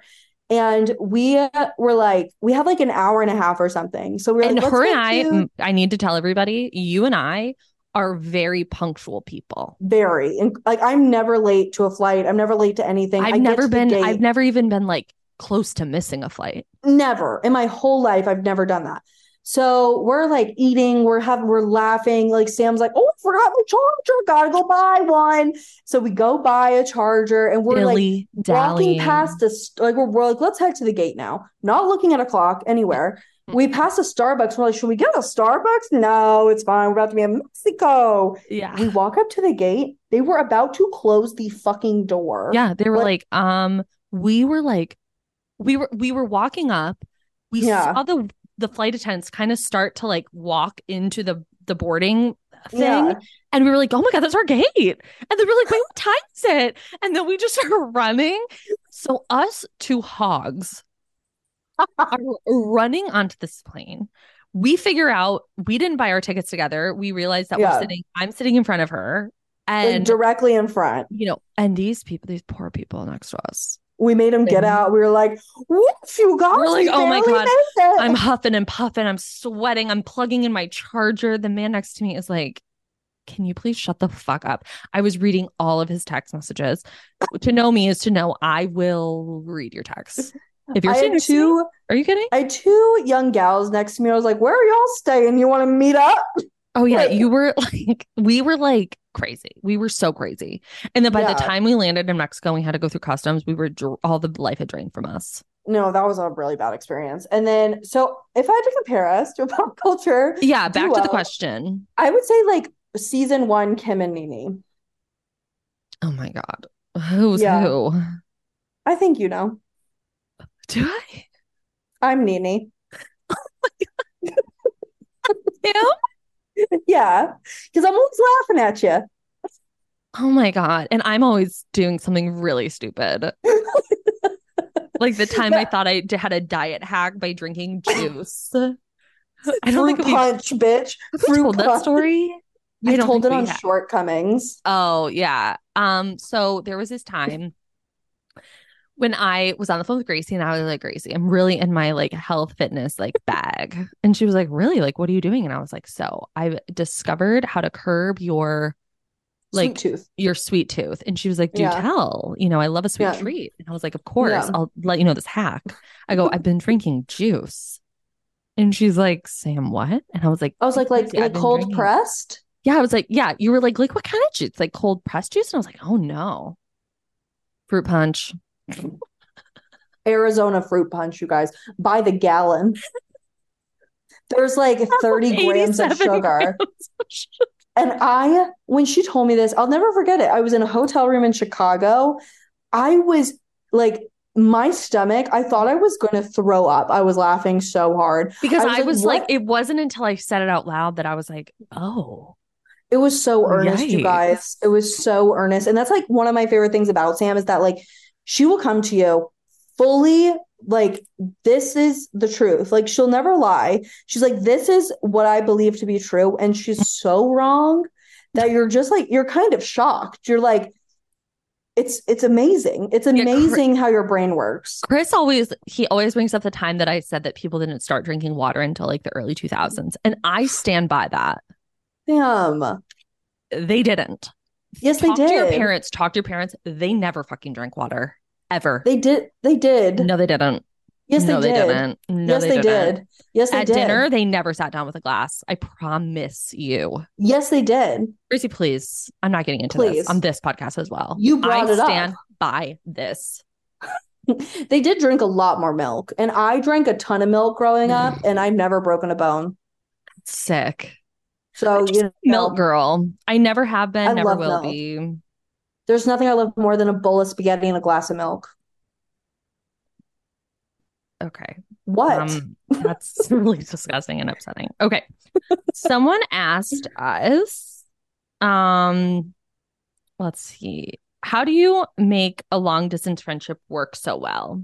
Speaker 2: And we were like, we had like an hour and a half or something. So we were
Speaker 1: And
Speaker 2: like,
Speaker 1: her and I,
Speaker 2: to-
Speaker 1: I need to tell everybody, you and I are very punctual people.
Speaker 2: very and like I'm never late to a flight. I'm never late to anything. I
Speaker 1: I've
Speaker 2: get
Speaker 1: never been. I've never even been like close to missing a flight.
Speaker 2: Never in my whole life, I've never done that. So we're like eating, we're having, we're laughing. Like Sam's like, "Oh, I forgot my charger. Gotta go buy one." So we go buy a charger, and we're like walking past this, like we're, we're like, "Let's head to the gate now." Not looking at a clock anywhere. We pass a Starbucks. We're like, "Should we get a Starbucks?" No, it's fine. We're about to be in Mexico.
Speaker 1: Yeah.
Speaker 2: We walk up to the gate. They were about to close the fucking door.
Speaker 1: Yeah. They were
Speaker 2: What-
Speaker 1: like, um, we were like we were we were walking up. We
Speaker 2: Yeah.
Speaker 1: saw the the flight attendants kind of start to like walk into the the boarding thing.
Speaker 2: Yeah.
Speaker 1: And we were like, oh my God, that's our gate. And then we're like, wait, what time is it? And then we just started running. So us two hogs are running onto this plane. We figure out we didn't buy our tickets together. We realized that
Speaker 2: Yeah.
Speaker 1: we're sitting, I'm sitting in front of her.
Speaker 2: Like,
Speaker 1: And
Speaker 2: directly in front.
Speaker 1: you know, and these people, these poor people next to us.
Speaker 2: We made him get out. We were like, "Woof, you guys!"
Speaker 1: We're like, "Oh my God. I'm huffing and puffing. I'm sweating. I'm plugging in my charger. The man next to me is like, Can you please shut the fuck up? I was reading all of his text messages. to know me is to know I will read your texts. If you're
Speaker 2: I
Speaker 1: sitting
Speaker 2: had
Speaker 1: next to me-
Speaker 2: two.
Speaker 1: are you kidding?
Speaker 2: I had two young gals next to me. I was like, "Where are y'all staying? You want to meet up?"
Speaker 1: Oh yeah,
Speaker 2: Like-
Speaker 1: you were like we were like crazy. We were so crazy. And then by the time we landed in Mexico, we had to go through customs. We were dr- all the life had drained from us.
Speaker 2: No, that was a really bad experience. And then, so if I had to compare us to a pop culture,
Speaker 1: Yeah, back to the question.
Speaker 2: I would say like season one, Kim and Nene.
Speaker 1: Oh my god, who's
Speaker 2: Yeah.
Speaker 1: who?
Speaker 2: I think you know.
Speaker 1: Do I?
Speaker 2: I'm Nene.
Speaker 1: Him?
Speaker 2: Yeah, because I'm always laughing at you.
Speaker 1: Oh my god, and I'm always doing something really stupid. Like the time I thought I had a diet hack by drinking juice. I don't
Speaker 2: Fruit
Speaker 1: think we,
Speaker 2: punch, bitch.
Speaker 1: we
Speaker 2: Fruit
Speaker 1: told that story. I
Speaker 2: I told it on. Shortcomings.
Speaker 1: Oh yeah. Um. So there was this time when I was on the phone with Gracie, and I was like, Gracie, I'm really in my like health fitness like bag, and she was like, Really? Like, what are you doing? And I was like, So I've discovered how to curb your like
Speaker 2: Sweet tooth.
Speaker 1: your sweet tooth. And she was like, Do
Speaker 2: Yeah.
Speaker 1: tell. You know, I love a sweet
Speaker 2: Yeah.
Speaker 1: treat. And I was like, Of course,
Speaker 2: Yeah.
Speaker 1: I'll let you know this hack. I go, I've been drinking juice. And she's like, Sam, what? And I was like,
Speaker 2: I was like, like,
Speaker 1: "Gracie, I've
Speaker 2: like cold
Speaker 1: drinking-"
Speaker 2: pressed.
Speaker 1: Yeah, I was like, Yeah, you were like, like what kind of juice? Like cold pressed juice? And I was like, Oh no. Fruit punch.
Speaker 2: Arizona fruit punch, you guys, by the gallon. There's like 30 grams of sugar.
Speaker 1: grams of sugar.
Speaker 2: And I, when she told me this, I'll never forget it. I was in a hotel room in Chicago. I was like, my stomach, I thought I was going to throw up. I was laughing so hard.
Speaker 1: Because
Speaker 2: I was
Speaker 1: I
Speaker 2: like,
Speaker 1: was like,
Speaker 2: "What?"
Speaker 1: it wasn't until I said it out loud that I was like, Oh.
Speaker 2: It was so earnest, you guys. It was so earnest. And that's like one of my favorite things about Sam is that like she will come to you fully like this is the truth. Like she'll never lie. She's like this is what I believe to be true and she's so wrong that you're just like you're kind of shocked. You're like it's it's amazing. It's
Speaker 1: Yeah, cra-
Speaker 2: amazing how your brain works.
Speaker 1: Chris always he always brings up the time that I said that people didn't start drinking water until like the early 2000s and I stand by that.
Speaker 2: Damn.
Speaker 1: They didn't.
Speaker 2: Yes, they
Speaker 1: talk to your parents, talk to your parents. They never fucking drank water ever.
Speaker 2: They did they did.
Speaker 1: no, they didn't.
Speaker 2: yes,
Speaker 1: no,
Speaker 2: they did.
Speaker 1: didn't. No,
Speaker 2: yes,
Speaker 1: they,
Speaker 2: they,
Speaker 1: didn't.
Speaker 2: did. Yes, they did.
Speaker 1: At
Speaker 2: did.
Speaker 1: dinner, they never sat down with a glass. I promise you.
Speaker 2: Yes, they did.
Speaker 1: Gracie, please. I'm not getting into
Speaker 2: Please.
Speaker 1: this on this podcast as well.
Speaker 2: You brought
Speaker 1: I
Speaker 2: it up.
Speaker 1: stand by this.
Speaker 2: They did drink a lot more milk, and I drank a ton of milk growing up, and I've never broken a bone.
Speaker 1: Sick.
Speaker 2: So you know,
Speaker 1: Milk girl. I never have been,
Speaker 2: I
Speaker 1: never will
Speaker 2: milk.
Speaker 1: be.
Speaker 2: there's nothing I love more than a bowl of spaghetti and a glass of milk.
Speaker 1: Okay.
Speaker 2: What?
Speaker 1: Um, that's really disgusting and upsetting. Okay. Someone asked us, um, let's see. How do you make a long distance friendship work so well?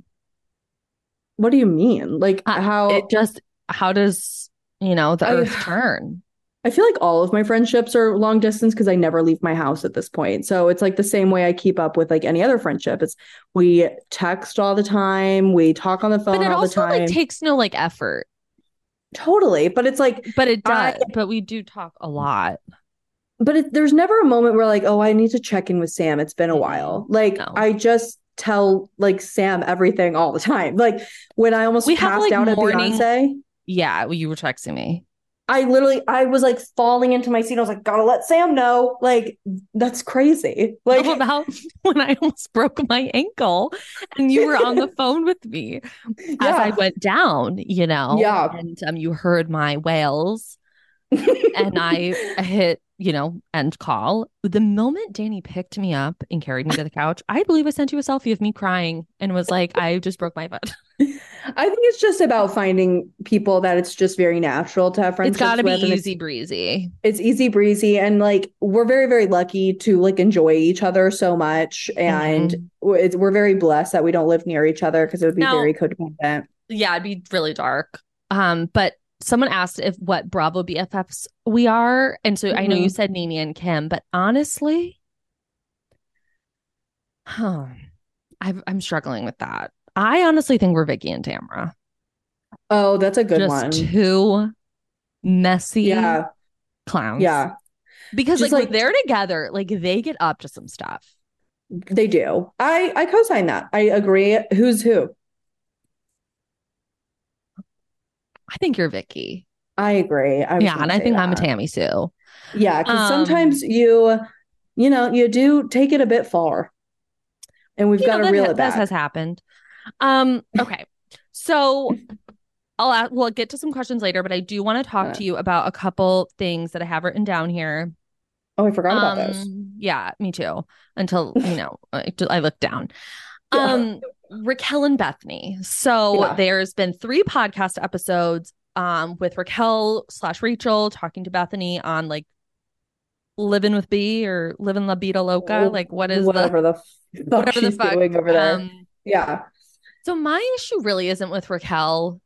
Speaker 2: what do you mean? Like
Speaker 1: Uh,
Speaker 2: how?
Speaker 1: It just how does, you know, the
Speaker 2: I-
Speaker 1: earth turn?
Speaker 2: I feel like all of my friendships are long distance because I never leave my house at this point. So it's like the same way I keep up with like any other friendship. It's we text all the time, we talk on the phone
Speaker 1: But it also like takes no like effort.
Speaker 2: Totally, but it's like
Speaker 1: But it
Speaker 2: I-
Speaker 1: does. but we do talk a lot.
Speaker 2: but it, there's never a moment where like, oh, I need to check in with Sam. It's been a while. Like
Speaker 1: No.
Speaker 2: I just tell like Sam everything all the time. Like when I almost
Speaker 1: We have,
Speaker 2: passed
Speaker 1: like,
Speaker 2: out at
Speaker 1: morning-
Speaker 2: Beyonce,
Speaker 1: Yeah, well, you were texting me.
Speaker 2: I literally I was like falling into my seat. I was like, gotta let Sam know. Like that's crazy. Like
Speaker 1: How about when I almost broke my ankle and you were on the phone with me as I went down, you know?
Speaker 2: Yeah.
Speaker 1: And um, you heard my wails. And I hit, you know, end call. The moment Danny picked me up and carried me to the couch, I believe I sent you a selfie of me crying and was like, I just broke my butt.
Speaker 2: I think it's just about finding people that it's just very natural to have friendships.
Speaker 1: It's got to be easy breezy.
Speaker 2: it's easy breezy and like we're very very lucky to like enjoy each other so much and
Speaker 1: Mhm.
Speaker 2: it's, we're very blessed that we don't live near each other because it would be
Speaker 1: Now-
Speaker 2: very codependent
Speaker 1: Yeah, it'd be really dark. Um, but someone asked if what Bravo BFFs we are, and so I know you
Speaker 2: Mhm.
Speaker 1: said Nene and Kim, but honestly, huh, I've, I'm struggling with that. I honestly think we're Vicki and Tamara.
Speaker 2: oh that's a good
Speaker 1: Just
Speaker 2: one
Speaker 1: two messy
Speaker 2: yeah
Speaker 1: clowns.
Speaker 2: yeah
Speaker 1: because
Speaker 2: Just
Speaker 1: like,
Speaker 2: like-
Speaker 1: they're together, like they get up to some stuff.
Speaker 2: they do i i co-sign that i agree who's who
Speaker 1: I think you're Vicki.
Speaker 2: i agree I
Speaker 1: yeah, and I think I'm a. Tammy Sue.
Speaker 2: yeah because
Speaker 1: Um,
Speaker 2: sometimes you you know you do take it a bit far and we've got
Speaker 1: know,
Speaker 2: to
Speaker 1: that
Speaker 2: reel
Speaker 1: ha-
Speaker 2: it
Speaker 1: that
Speaker 2: back
Speaker 1: has happened. Um, okay. So I'll ask, we'll get to some questions later, but I do want to talk to you about a couple things that I have written down here.
Speaker 2: oh i forgot about those
Speaker 1: Um, yeah, me too. Until you know, I, I looked down.
Speaker 2: Yeah.
Speaker 1: Um, Raquel and Bethenny. So
Speaker 2: Yeah.
Speaker 1: there's been three podcast episodes um with Raquel slash Rachel talking to Bethenny on like living with B or living la vida loca. Like what is
Speaker 2: whatever
Speaker 1: the
Speaker 2: the, fuck
Speaker 1: whatever the fuck
Speaker 2: doing over there
Speaker 1: Um,
Speaker 2: yeah
Speaker 1: so my issue really isn't with Raquel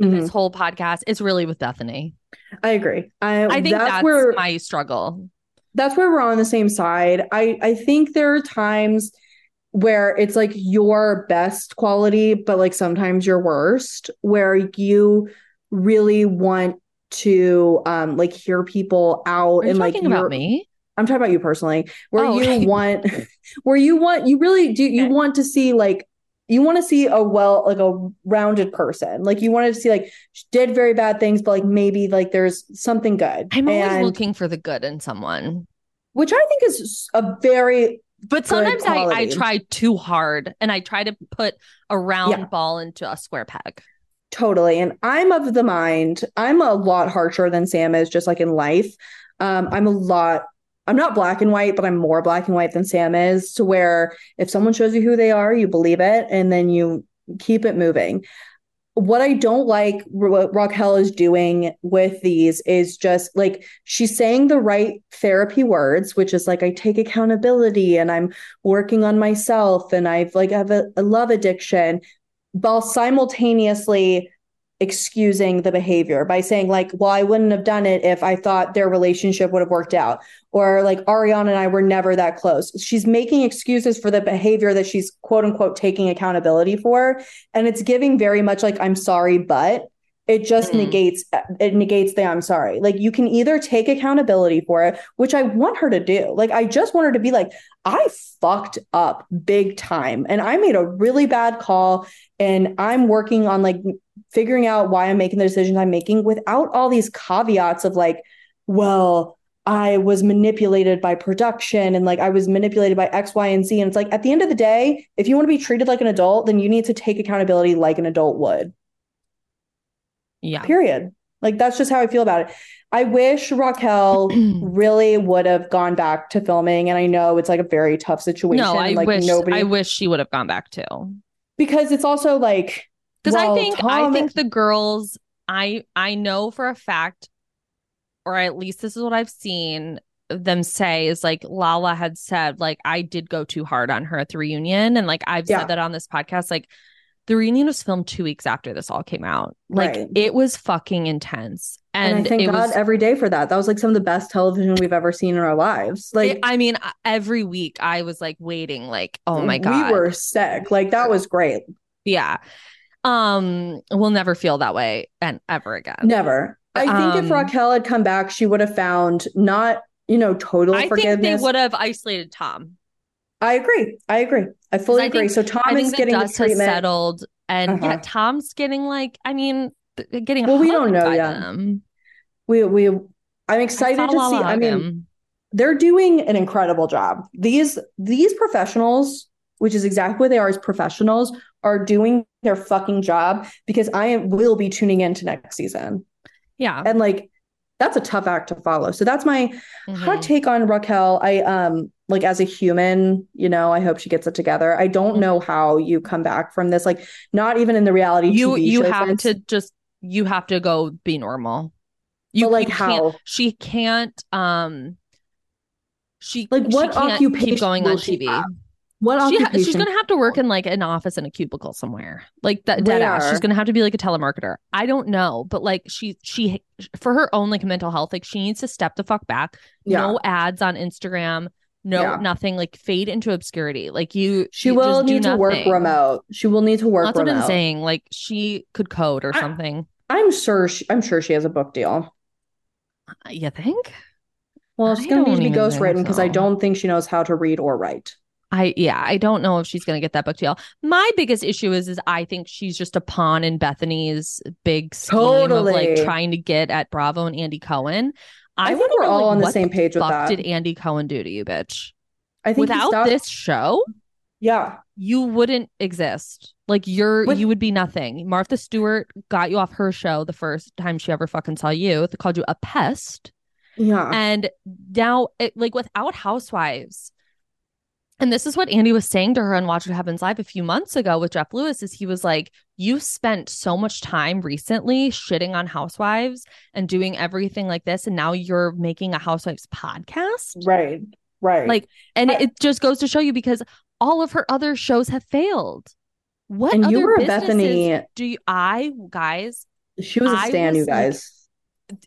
Speaker 2: Mhm.
Speaker 1: this whole podcast. It's really with Bethenny.
Speaker 2: I agree. I,
Speaker 1: I think that's,
Speaker 2: that's, where
Speaker 1: my struggle.
Speaker 2: that's where we're on the same side. I I think there are times where it's like your best quality, but like sometimes your worst, where you really want to um like hear people out
Speaker 1: Are
Speaker 2: and like
Speaker 1: talking about me?
Speaker 2: I'm talking about you personally, where
Speaker 1: Oh,
Speaker 2: you
Speaker 1: okay.
Speaker 2: want where you want you really do you
Speaker 1: Okay.
Speaker 2: want to see like you want to see a well like a rounded person. Like you wanted to see like she did very bad things, but like maybe like there's something good.
Speaker 1: I'm always looking for the good in someone.
Speaker 2: which I think is a very
Speaker 1: But sometimes I, I try too hard and I try to put a round
Speaker 2: Yeah.
Speaker 1: ball into a square peg.
Speaker 2: totally. And I'm of the mind, I'm a lot harsher than Sam is, just like in life. Um, I'm a lot, I'm not black and white, but I'm more black and white than Sam is, to where if someone shows you who they are, you believe it and then you keep it moving. What I don't like what Raquel is doing with these is just like she's saying the right therapy words, which is like I take accountability and I'm working on myself and I've like have a, a love addiction, while simultaneously excusing the behavior by saying like, well, I wouldn't have done it if I thought their relationship would have worked out. Or like Ariana and I were never that close. She's making excuses for the behavior that she's quote unquote taking accountability for. And it's giving very much like, I'm sorry, but it just
Speaker 1: Mhm.
Speaker 2: negates it negates the I'm sorry. Like you can either take accountability for it, which I want her to do. Like I just want her to be like, I fucked up big time and I made a really bad call and I'm working on like figuring out why I'm making the decisions I'm making without all these caveats of like, well, I was manipulated by production and like I was manipulated by X, Y, and Z. And it's like at the end of the day, if you want to be treated like an adult, then you need to take accountability like an adult would.
Speaker 1: Yeah.
Speaker 2: Period. Like that's just how I feel about it. I wish Raquel really would have gone back to filming. And I know it's like a very tough situation.
Speaker 1: No, I
Speaker 2: like
Speaker 1: wish
Speaker 2: nobody
Speaker 1: I wish she would have gone back too.
Speaker 2: because it's also like
Speaker 1: Because I
Speaker 2: well,
Speaker 1: think I think the girls I I know for a fact, or at least this is what I've seen them say is like Lala had said, like I did go too hard on her at the reunion. And like I've
Speaker 2: Yeah.
Speaker 1: said that on this podcast, like the reunion was filmed two weeks after this all came out. Like
Speaker 2: Right.
Speaker 1: it was fucking intense.
Speaker 2: and,
Speaker 1: And,
Speaker 2: I thank God
Speaker 1: was
Speaker 2: every day for that. That was like some of the best television we've ever seen in our lives. Like
Speaker 1: it- I mean, every week I was like waiting, like, oh my God.
Speaker 2: we were sick. Like that was great.
Speaker 1: Yeah. Um, we'll never feel that way and ever again.
Speaker 2: Never. I think if
Speaker 1: Um,
Speaker 2: Raquel had come back, she would have found not you know total
Speaker 1: I think they would have isolated Tom.
Speaker 2: I agree. I agree. I fully
Speaker 1: I
Speaker 2: agree.
Speaker 1: think-
Speaker 2: so Tom
Speaker 1: I
Speaker 2: is
Speaker 1: the
Speaker 2: getting the
Speaker 1: dust has
Speaker 2: treatment.
Speaker 1: settled, and yeah,
Speaker 2: Uh-huh.
Speaker 1: Tom's getting like, I mean, getting
Speaker 2: Well, we don't know yet.
Speaker 1: them.
Speaker 2: We we I'm excited to see. I mean, they're doing an incredible job. These these professionals, which is exactly what they are as professionals, are doing their fucking job because I am, will be tuning into next season.
Speaker 1: yeah,
Speaker 2: And like that's a tough act to follow. So that's my hot
Speaker 1: Mhm.
Speaker 2: take on Raquel. I um like as a human, you know, I hope she gets it together. I don't know how you come back from this. Like not even in the reality
Speaker 1: You
Speaker 2: TV
Speaker 1: you have
Speaker 2: sense,
Speaker 1: to just you have to go be normal. You
Speaker 2: but like
Speaker 1: you
Speaker 2: how?
Speaker 1: she can't um she
Speaker 2: Like,
Speaker 1: she
Speaker 2: what
Speaker 1: can't
Speaker 2: occupation
Speaker 1: keep going on
Speaker 2: she
Speaker 1: TV.
Speaker 2: have? What
Speaker 1: She ha- she's gonna have to work in like an office in a cubicle somewhere, like that dead ass. She's gonna have to be like a telemarketer. I don't know, but like she she for her own like mental health, like she needs to step the fuck back.
Speaker 2: Yeah.
Speaker 1: No ads on Instagram, no
Speaker 2: Yeah.
Speaker 1: nothing. Like fade into obscurity. Like you,
Speaker 2: She
Speaker 1: you
Speaker 2: will need to work remote. She will need to work
Speaker 1: That's what
Speaker 2: remote.
Speaker 1: I'm saying. Like she could code or
Speaker 2: I-
Speaker 1: something.
Speaker 2: I'm sure. She, I'm sure she has a book deal.
Speaker 1: You think?
Speaker 2: Well, it's
Speaker 1: I
Speaker 2: going to need to be ghostwritten because I don't think she knows how to read or write.
Speaker 1: I yeah, I don't know if she's gonna get that book deal. My biggest issue is is I think she's just a pawn in Bethenny's big scheme of like trying to get at Bravo and Andy Cohen. I,
Speaker 2: I think we're
Speaker 1: know,
Speaker 2: all
Speaker 1: like,
Speaker 2: on the same page with that.
Speaker 1: Did Andy Cohen do to you, bitch?
Speaker 2: I think
Speaker 1: Without
Speaker 2: stopped-
Speaker 1: this show,
Speaker 2: yeah,
Speaker 1: you wouldn't exist. Like you're
Speaker 2: With-
Speaker 1: you would be nothing. Martha Stewart got you off her show the first time she ever fucking saw you. They called you a pest.
Speaker 2: yeah.
Speaker 1: And now, it, like without Housewives, and this is what Andy was saying to her on Watch What Happens Live a few months ago with Jeff Lewis is he was like, you spent so much time recently shitting on Housewives and doing everything like this, and now you're making a Housewives podcast.
Speaker 2: right, right.
Speaker 1: Like, and
Speaker 2: I-
Speaker 1: it just goes to show you because all of her other shows have failed. What
Speaker 2: And you
Speaker 1: other
Speaker 2: were a
Speaker 1: businesses
Speaker 2: Bethenny-
Speaker 1: do you? I guys,
Speaker 2: she was a stan,
Speaker 1: was
Speaker 2: you guys.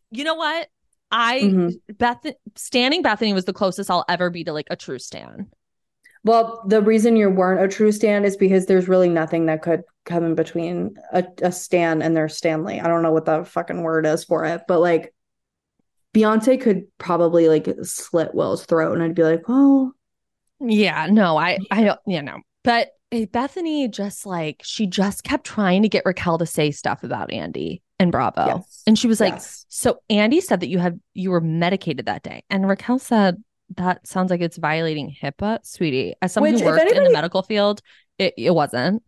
Speaker 1: you know what? I
Speaker 2: Mhm.
Speaker 1: Beth standing Bethenny was the closest I'll ever be to like a true stan.
Speaker 2: Well, the reason you weren't a true stan is because there's really nothing that could come in between a, a stan and their Stanley. I don't know what the fucking word is for it, but like Beyonce could probably like slit Will's throat and I'd be like, well.
Speaker 1: Yeah, no, I I don't, you know. But eh, Bethenny just like she just kept trying to get Raquel to say stuff about Andy and Bravo.
Speaker 2: yes.
Speaker 1: And she was like,
Speaker 2: Yes.
Speaker 1: "So Andy said that you had you were medicated that day." And Raquel said, "That sounds like it's violating HIPAA, sweetie." As someone
Speaker 2: Which,
Speaker 1: who worked in the medical field, it, it wasn't.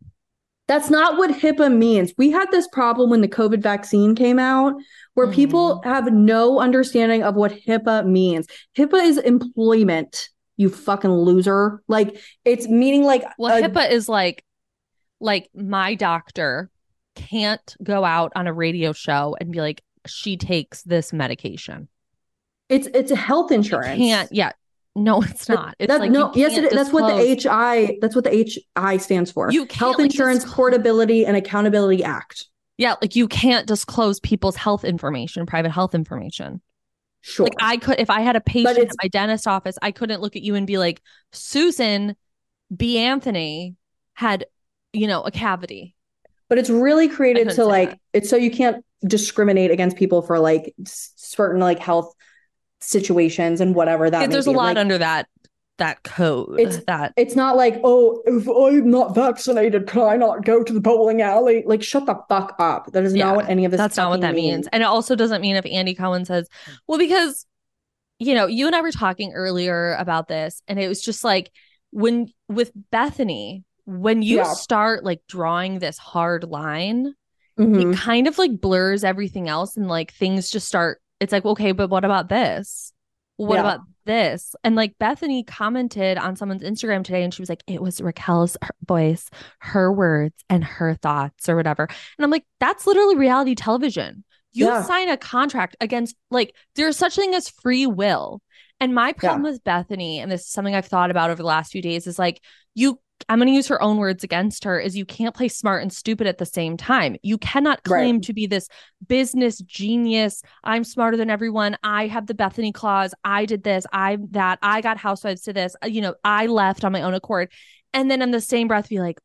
Speaker 2: That's not what HIPAA means. We had this problem when the COVID vaccine came out where people mm-hmm. have no understanding of what HIPAA means. HIPAA is employment, you fucking loser. Like it's meaning like
Speaker 1: Well,
Speaker 2: a-
Speaker 1: HIPAA is like like my doctor can't go out on a radio show and be like, she takes this medication.
Speaker 2: It's it's a health
Speaker 1: You
Speaker 2: insurance.
Speaker 1: can't, yeah. No, it's not. It's
Speaker 2: That-
Speaker 1: like
Speaker 2: no, yes, it, that's what the HI that's what the HI stands for.
Speaker 1: You can't,
Speaker 2: Health
Speaker 1: like,
Speaker 2: Insurance
Speaker 1: disclose-
Speaker 2: Portability and Accountability Act.
Speaker 1: Yeah, like you can't disclose people's health information, private health information.
Speaker 2: Sure.
Speaker 1: Like I could, if I had a patient at my dentist office, I couldn't look at you and be like, Susan B. Anthony had, you know, a cavity.
Speaker 2: but it's really created to like
Speaker 1: that.
Speaker 2: it's so you can't discriminate against people for like certain like health situations and whatever that
Speaker 1: There's a lot
Speaker 2: Like,
Speaker 1: under that that code.
Speaker 2: It's-
Speaker 1: that
Speaker 2: It's not like, oh, if I'm not vaccinated, can I not go to the bowling alley? Like, shut the fuck up. That is
Speaker 1: Yeah,
Speaker 2: not what any of this
Speaker 1: that's not what that means. And it also doesn't mean if Andy Cohen says, well, because, you know, you and I were talking earlier about this, and it was just like when with Bethenny, when you
Speaker 2: Yeah.
Speaker 1: start like drawing this hard line,
Speaker 2: Mhm.
Speaker 1: it kind of like blurs everything else and like things just start it's like okay but what about this? What
Speaker 2: Yeah.
Speaker 1: about this? And like bethenny commented on someone's instagram today and she was like it was raquel's voice her words and her thoughts or whatever. And i'm like that's literally reality television. You
Speaker 2: Yeah.
Speaker 1: sign a contract against like there's such a thing as free will. And my problem with bethenny and this is something i've thought about over the last few days is like you I'm going to use her own words against her is you can't play smart and stupid at the same time. You cannot claim
Speaker 2: Right.
Speaker 1: to be this business genius. I'm smarter than everyone. I have the Bethenny clause. I did this. I that. I got housewives to this. You know, I left on my own accord. And then in the same breath be like,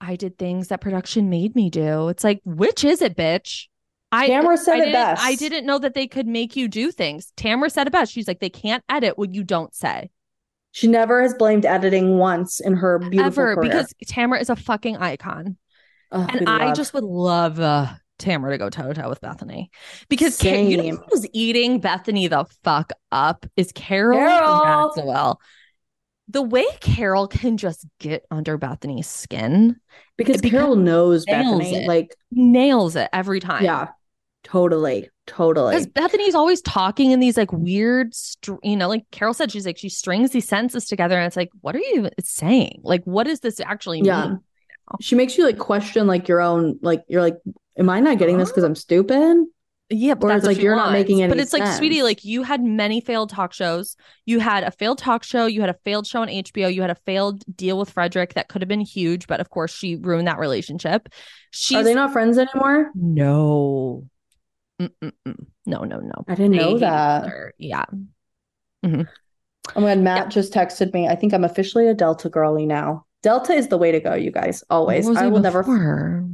Speaker 1: I did things that production made me do. It's like, which is it, bitch? I
Speaker 2: Tamara said
Speaker 1: I
Speaker 2: it best.
Speaker 1: I didn't know that they could make you do things. Tamara said it best. She's like, they can't edit what you don't say.
Speaker 2: She never has blamed editing once in her beautiful
Speaker 1: ever
Speaker 2: career.
Speaker 1: because Tamara is a fucking icon.
Speaker 2: Ugh,
Speaker 1: and I
Speaker 2: love-
Speaker 1: just would love uh, Tamara to go toe to toe with Bethenny because Ca- you know who's eating Bethenny the fuck up is Carol,
Speaker 2: Carol.
Speaker 1: Maxwell. The way Carol can just get under Bethenny's skin
Speaker 2: because Carol knows Bethenny.
Speaker 1: it.
Speaker 2: Like,
Speaker 1: nails it every time.
Speaker 2: yeah, Totally. Totally.
Speaker 1: Because Bethenny's always talking in these like weird, str- you know, like Carol said, she's like, she strings these sentences together and it's like, what are you saying? Like, what does this actually
Speaker 2: Yeah.
Speaker 1: mean?
Speaker 2: She makes you like question like your own like you're like, am I not getting this because I'm stupid?
Speaker 1: Yeah, but
Speaker 2: Or
Speaker 1: that's
Speaker 2: it's like you're not making any
Speaker 1: But it's like, sweetie, like you had many failed talk shows. You had a failed talk show. You had a failed show on HBO. You had a failed deal with Fredrik that could have been huge, but of course, she ruined that relationship. She's
Speaker 2: Are they not friends anymore?
Speaker 1: no, Mm-mm-mm. no, no, no.
Speaker 2: I didn't
Speaker 1: They
Speaker 2: know
Speaker 1: hate each
Speaker 2: that.
Speaker 1: other. Yeah,
Speaker 2: Oh my god, Matt
Speaker 1: Yeah.
Speaker 2: just texted me. I think I'm officially a Delta girly now. Delta is the way to go, you guys. Always. I
Speaker 1: it
Speaker 2: will never
Speaker 1: before?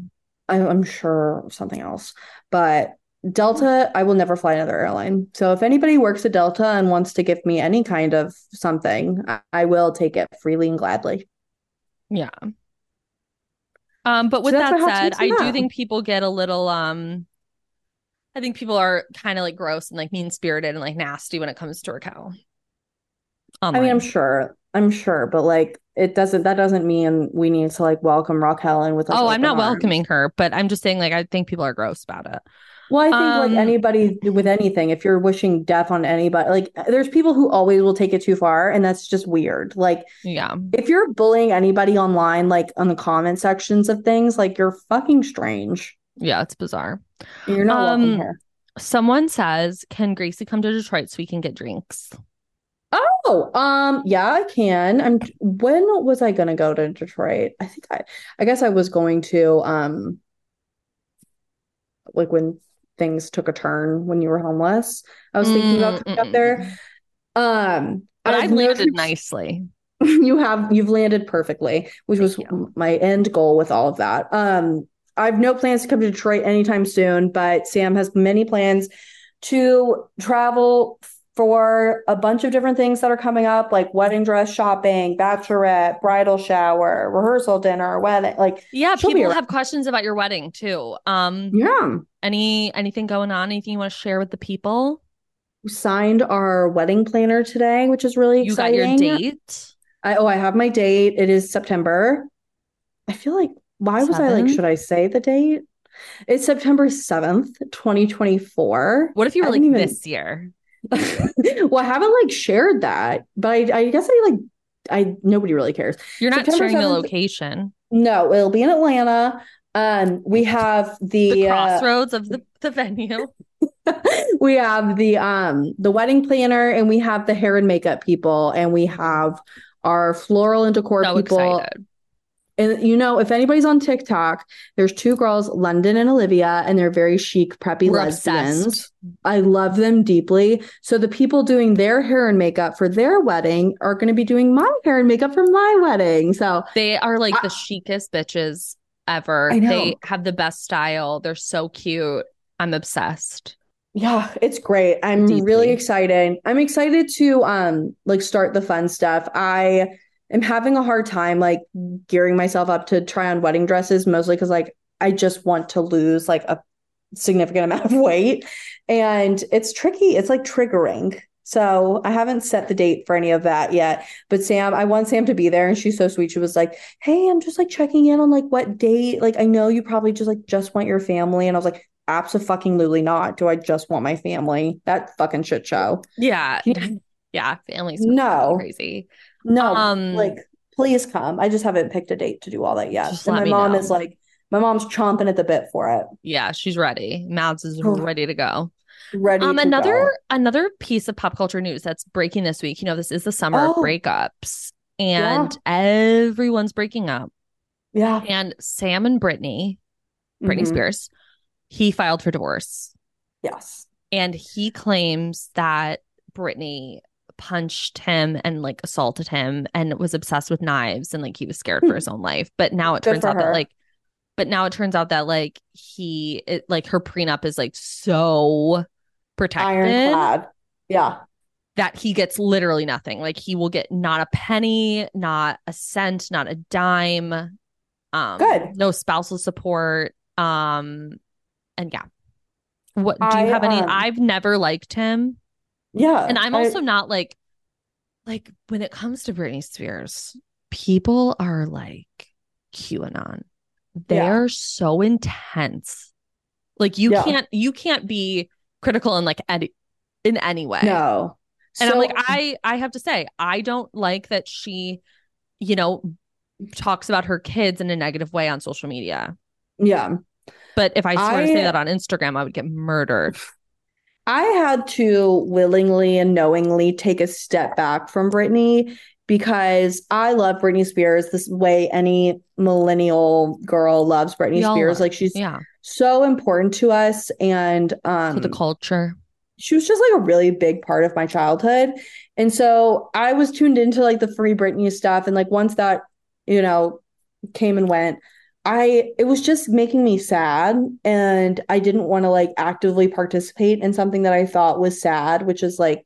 Speaker 2: I, I'm sure something else, but Delta, I will never fly another airline. So if anybody works at Delta and wants to give me any kind of something, I, I will take it freely and gladly.
Speaker 1: Yeah. Um, but with
Speaker 2: that's
Speaker 1: that said, I do think people get a little um I think people are kind of like gross and like mean spirited and like nasty when it comes to Raquel.
Speaker 2: I mean, I'm sure, I'm sure, but like it doesn't that doesn't mean we need to like welcome Raquel in with like
Speaker 1: Oh, I'm not
Speaker 2: arms.
Speaker 1: welcoming her, but I'm just saying like I think people are gross about it.
Speaker 2: Well, I think
Speaker 1: Um,
Speaker 2: like anybody with anything, if you're wishing death on anybody, like there's people who always will take it too far, and that's just weird. Like
Speaker 1: Yeah.
Speaker 2: if you're bullying anybody online, like on the comment sections of things, like you're fucking strange.
Speaker 1: Yeah, it's bizarre.
Speaker 2: You're not welcome
Speaker 1: Um,
Speaker 2: here.
Speaker 1: Someone says, "Can Gracie come to Detroit so we can get drinks?"
Speaker 2: Oh, um, yeah, I can. I'm when was I gonna go to Detroit? I think I I guess I was going to um like when things took a turn when you were homeless. I was thinking about coming up there. Um,
Speaker 1: But
Speaker 2: I
Speaker 1: I've landed nicely.
Speaker 2: You have you've landed perfectly, which was
Speaker 1: you.
Speaker 2: my end goal with all of that. Um, I have no plans to come to Detroit anytime soon, but Sam has many plans to travel for a bunch of different things that are coming up, like wedding dress shopping, bachelorette, bridal shower, rehearsal dinner, wedding. Like,
Speaker 1: Yeah, people have questions about your wedding too. Um,
Speaker 2: yeah,
Speaker 1: any anything going on? Anything you want to share with the people?
Speaker 2: we signed our wedding planner today, which is really exciting.
Speaker 1: You got your date.
Speaker 2: I oh, I have my date. It is September. I feel like why was I like, should I say the date? It's September 7th, 2024.
Speaker 1: What if you
Speaker 2: I
Speaker 1: were like
Speaker 2: even-
Speaker 1: this year?
Speaker 2: well, I haven't like shared that, but I, I guess I like I nobody really cares.
Speaker 1: You're not
Speaker 2: September
Speaker 1: sharing the location.
Speaker 2: No, it'll be in Atlanta. Um, we have the,
Speaker 1: The
Speaker 2: uh,
Speaker 1: crossroads of the, the venue.
Speaker 2: we have the um the wedding planner and we have the hair and makeup people and we have our floral and decor
Speaker 1: So
Speaker 2: people.
Speaker 1: excited.
Speaker 2: And you know, if anybody's on TikTok, there's two girls, London and Olivia, and they're very chic, preppy
Speaker 1: We're
Speaker 2: lesbians.
Speaker 1: obsessed.
Speaker 2: I love them deeply. So the people doing their hair and makeup for their wedding are going to be doing my hair and makeup for my wedding. So
Speaker 1: They are like the chicest bitches ever.
Speaker 2: I.
Speaker 1: They have the best style. They're so cute. I'm obsessed.
Speaker 2: yeah, it's great. I'm
Speaker 1: Deeply.
Speaker 2: really excited. I'm excited to um like start the fun stuff. I am having a hard time like gearing myself up to try on wedding dresses, mostly because like I just want to lose like a significant amount of weight. And it's tricky. It's like triggering. So I haven't set the date for any of that yet. But Sam, I want Sam to be there and she's so sweet. She was like, Hey, I'm just like checking in on like what date. Like I know you probably just like just want your family. And I was like, Absolutely not. Do I just want my family? That fucking shit show.
Speaker 1: Yeah.
Speaker 2: Yeah.
Speaker 1: Yeah. Families.
Speaker 2: No.
Speaker 1: Crazy.
Speaker 2: No,
Speaker 1: Um,
Speaker 2: like please come. I just haven't picked a date to do all that yet. And my mom
Speaker 1: know.
Speaker 2: is like, my mom's chomping at the bit for it.
Speaker 1: Yeah. She's ready. Mads is
Speaker 2: Oh.
Speaker 1: ready to go.
Speaker 2: Ready
Speaker 1: Um,
Speaker 2: to
Speaker 1: another
Speaker 2: go.
Speaker 1: another piece of pop culture news that's breaking this week. You know, this is the summer of
Speaker 2: Oh.
Speaker 1: breakups, and everyone's breaking up.
Speaker 2: Yeah.
Speaker 1: And Sam and Brittany, Britney
Speaker 2: Mhm.
Speaker 1: Spears, he filed for divorce,
Speaker 2: Yes.
Speaker 1: and he claims that Britney punched him and like assaulted him and was obsessed with knives and like he was scared for his own life. But now it.
Speaker 2: Good
Speaker 1: turns out that like, but now it turns out that like he it, like her prenup is like so protected
Speaker 2: Ironclad. Yeah.
Speaker 1: that he gets literally nothing. Like he will get not a penny, not a cent, not a dime. Um
Speaker 2: Good.
Speaker 1: no spousal support. Um and yeah. What do you
Speaker 2: I,
Speaker 1: have any
Speaker 2: um,
Speaker 1: I've never liked him.
Speaker 2: Yeah.
Speaker 1: And I'm
Speaker 2: I-
Speaker 1: also not like like when it comes to Britney Spears, people are like QAnon.
Speaker 2: Yeah.
Speaker 1: They're so intense Like you
Speaker 2: Yeah.
Speaker 1: can't you can't be critical in like any in any way.
Speaker 2: No.
Speaker 1: And I'm like, I I have to say, I don't like that she, you know, talks about her kids in a negative way on social media.
Speaker 2: yeah.
Speaker 1: But if I were to say that on Instagram, I would get murdered.
Speaker 2: I had to willingly and knowingly take a step back from Britney because I love Britney Spears this way any millennial girl loves Britney
Speaker 1: We all
Speaker 2: Spears.
Speaker 1: love-
Speaker 2: Like she's
Speaker 1: Yeah.
Speaker 2: so important to us and um
Speaker 1: To the culture.
Speaker 2: she was just like a really big part of my childhood. And so I was tuned into like the free Britney stuff. And like once that, you know, came and went, I it was just making me sad. And I didn't want to like actively participate in something that I thought was sad, which is like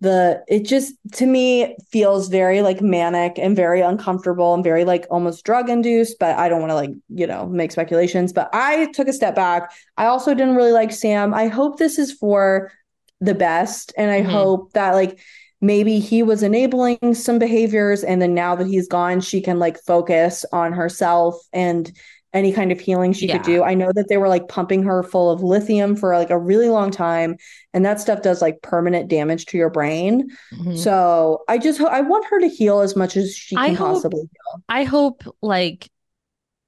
Speaker 2: the it just to me feels very like manic and very uncomfortable and very like almost drug induced but i don't want to like you know make speculations but i took a step back i also didn't really like sam i hope this is for the best and i
Speaker 1: Mhm.
Speaker 2: hope that like maybe he was enabling some behaviors and then now that he's gone she can like focus on herself and any kind of healing she could do i know that they were like pumping her full of lithium for like a really long time and that stuff does like permanent damage to your brain
Speaker 1: Mhm.
Speaker 2: so I just ho- I want her to heal as much as she
Speaker 1: I
Speaker 2: can
Speaker 1: hope-
Speaker 2: possibly heal.
Speaker 1: I hope like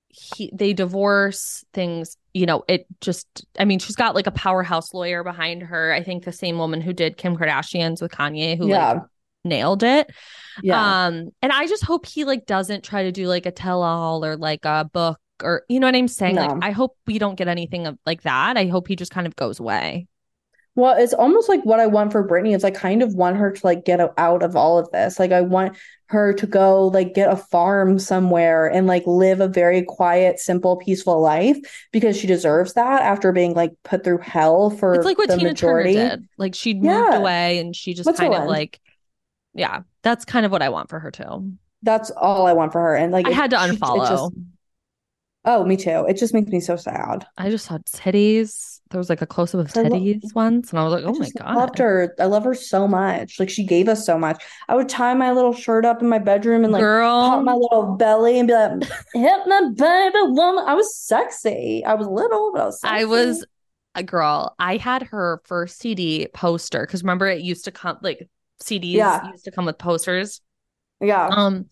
Speaker 1: he they divorce things, you know, it just I mean, she's got like a powerhouse lawyer behind her. I think the same woman who did Kim Kardashian's with Kanye who
Speaker 2: Yeah,
Speaker 1: like nailed it.
Speaker 2: yeah,
Speaker 1: Um and I just hope he like doesn't try to do like a tell all or like a book or you know what I'm saying?
Speaker 2: No.
Speaker 1: Like I hope we don't get anything of like that. I hope he just kind of goes away.
Speaker 2: Well, it's almost like what I want for Britney is I kind of want her to like get out of all of this. Like I want her to go like get a farm somewhere and like live a very quiet, simple, peaceful life because she deserves that after being like put through hell for
Speaker 1: It's like what
Speaker 2: the
Speaker 1: Tina
Speaker 2: majority.
Speaker 1: Turner did. Like she moved away and she just kind of like yeah, that's kind of what I want for her too.
Speaker 2: That's all I want for her. And like
Speaker 1: I
Speaker 2: it-
Speaker 1: had to unfollow.
Speaker 2: just- oh, me too. It just makes me so sad.
Speaker 1: I just saw titties. There was like a close up of
Speaker 2: I lo-
Speaker 1: titties once, and I was like,
Speaker 2: I
Speaker 1: "Oh my
Speaker 2: just
Speaker 1: god!"
Speaker 2: loved her. I love her so much. Like she gave us so much. I would tie my little shirt up in my bedroom and like pop my little belly and be like, "Hit my baby woman." I was sexy. I was little, but I was
Speaker 1: I was a girl. I had her first CD poster because remember it used to come like CDs
Speaker 2: Yeah.
Speaker 1: used to come with posters.
Speaker 2: yeah,
Speaker 1: Um,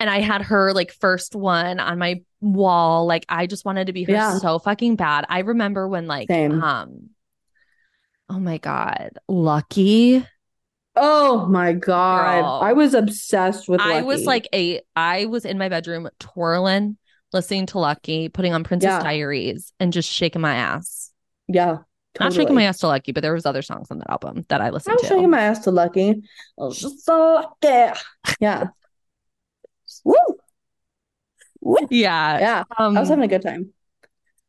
Speaker 1: and I had her like first one on my wall. Like I just wanted to be her
Speaker 2: Yeah.
Speaker 1: so fucking bad. I remember when like
Speaker 2: Same.
Speaker 1: um, oh my god, Lucky.
Speaker 2: Oh my God.
Speaker 1: Girl.
Speaker 2: I was obsessed with
Speaker 1: I was like a I was in my bedroom twirling, listening to Lucky, putting on Princess
Speaker 2: Yeah.
Speaker 1: Diaries, and just shaking my ass.
Speaker 2: yeah,
Speaker 1: Not shaking my ass to Lucky, but there was other songs on that album that I listened to.
Speaker 2: I
Speaker 1: listened
Speaker 2: was shaking my ass to Lucky. I was just so lucky. Yeah. Woo. Woo.
Speaker 1: yeah.
Speaker 2: Yeah.
Speaker 1: Um,
Speaker 2: I was having a good time.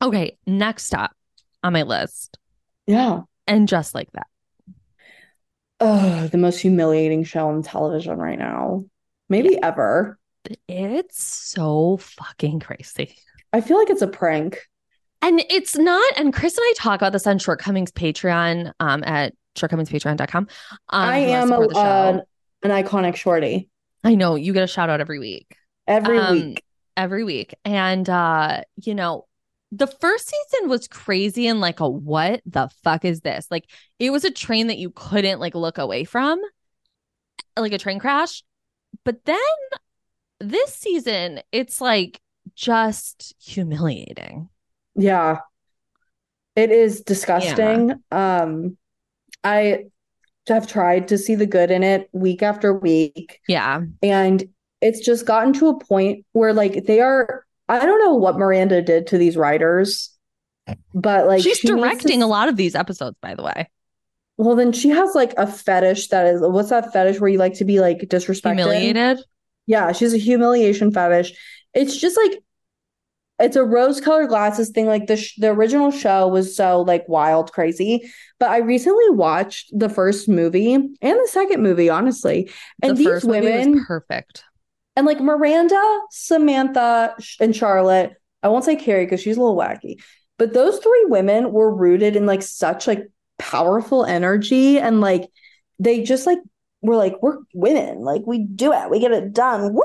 Speaker 1: okay, next up on my list,
Speaker 2: Yeah.
Speaker 1: and just like that.
Speaker 2: Oh, the most humiliating show on television right now. Maybe ever.
Speaker 1: It's so fucking crazy.
Speaker 2: I feel like it's a prank.
Speaker 1: And it's not, and Chris and I talk about this on Shortcomings Patreon um at shortcomingspatreon.com. Um,
Speaker 2: I
Speaker 1: if you wanna
Speaker 2: am a,
Speaker 1: support the show.
Speaker 2: uh, an iconic shorty
Speaker 1: I know you get a shout out every week.
Speaker 2: every
Speaker 1: Um,
Speaker 2: week.
Speaker 1: every week. And uh, you know, the first season was crazy and like a what the fuck is this? Like it was a train that you couldn't like look away from, like a train crash. But then this season, it's like just humiliating.
Speaker 2: Yeah. It is disgusting. Um, I have tried to see the good in it week after week,
Speaker 1: Yeah.
Speaker 2: and it's just gotten to a point where like they are, I don't know what Miranda did to these writers, but like
Speaker 1: She's
Speaker 2: she needs to
Speaker 1: directing a lot of these episodes, by the way.
Speaker 2: Well, then she has like a fetish that is what's that fetish where you like to be like disrespected?
Speaker 1: Humiliated.
Speaker 2: Yeah, she's a humiliation fetish. It's just like it's a rose-colored glasses thing. Like the sh the original show was so like wild, crazy. But I recently watched the first movie and the second movie, honestly. And
Speaker 1: the
Speaker 2: these
Speaker 1: first movie was
Speaker 2: women
Speaker 1: perfect.
Speaker 2: and like Miranda, Samantha, and Charlotte. I won't say Carrie because she's a little wacky. But those three women were rooted in like such like powerful energy and like they just like were like we're women, like we do it, we get it done. Woo!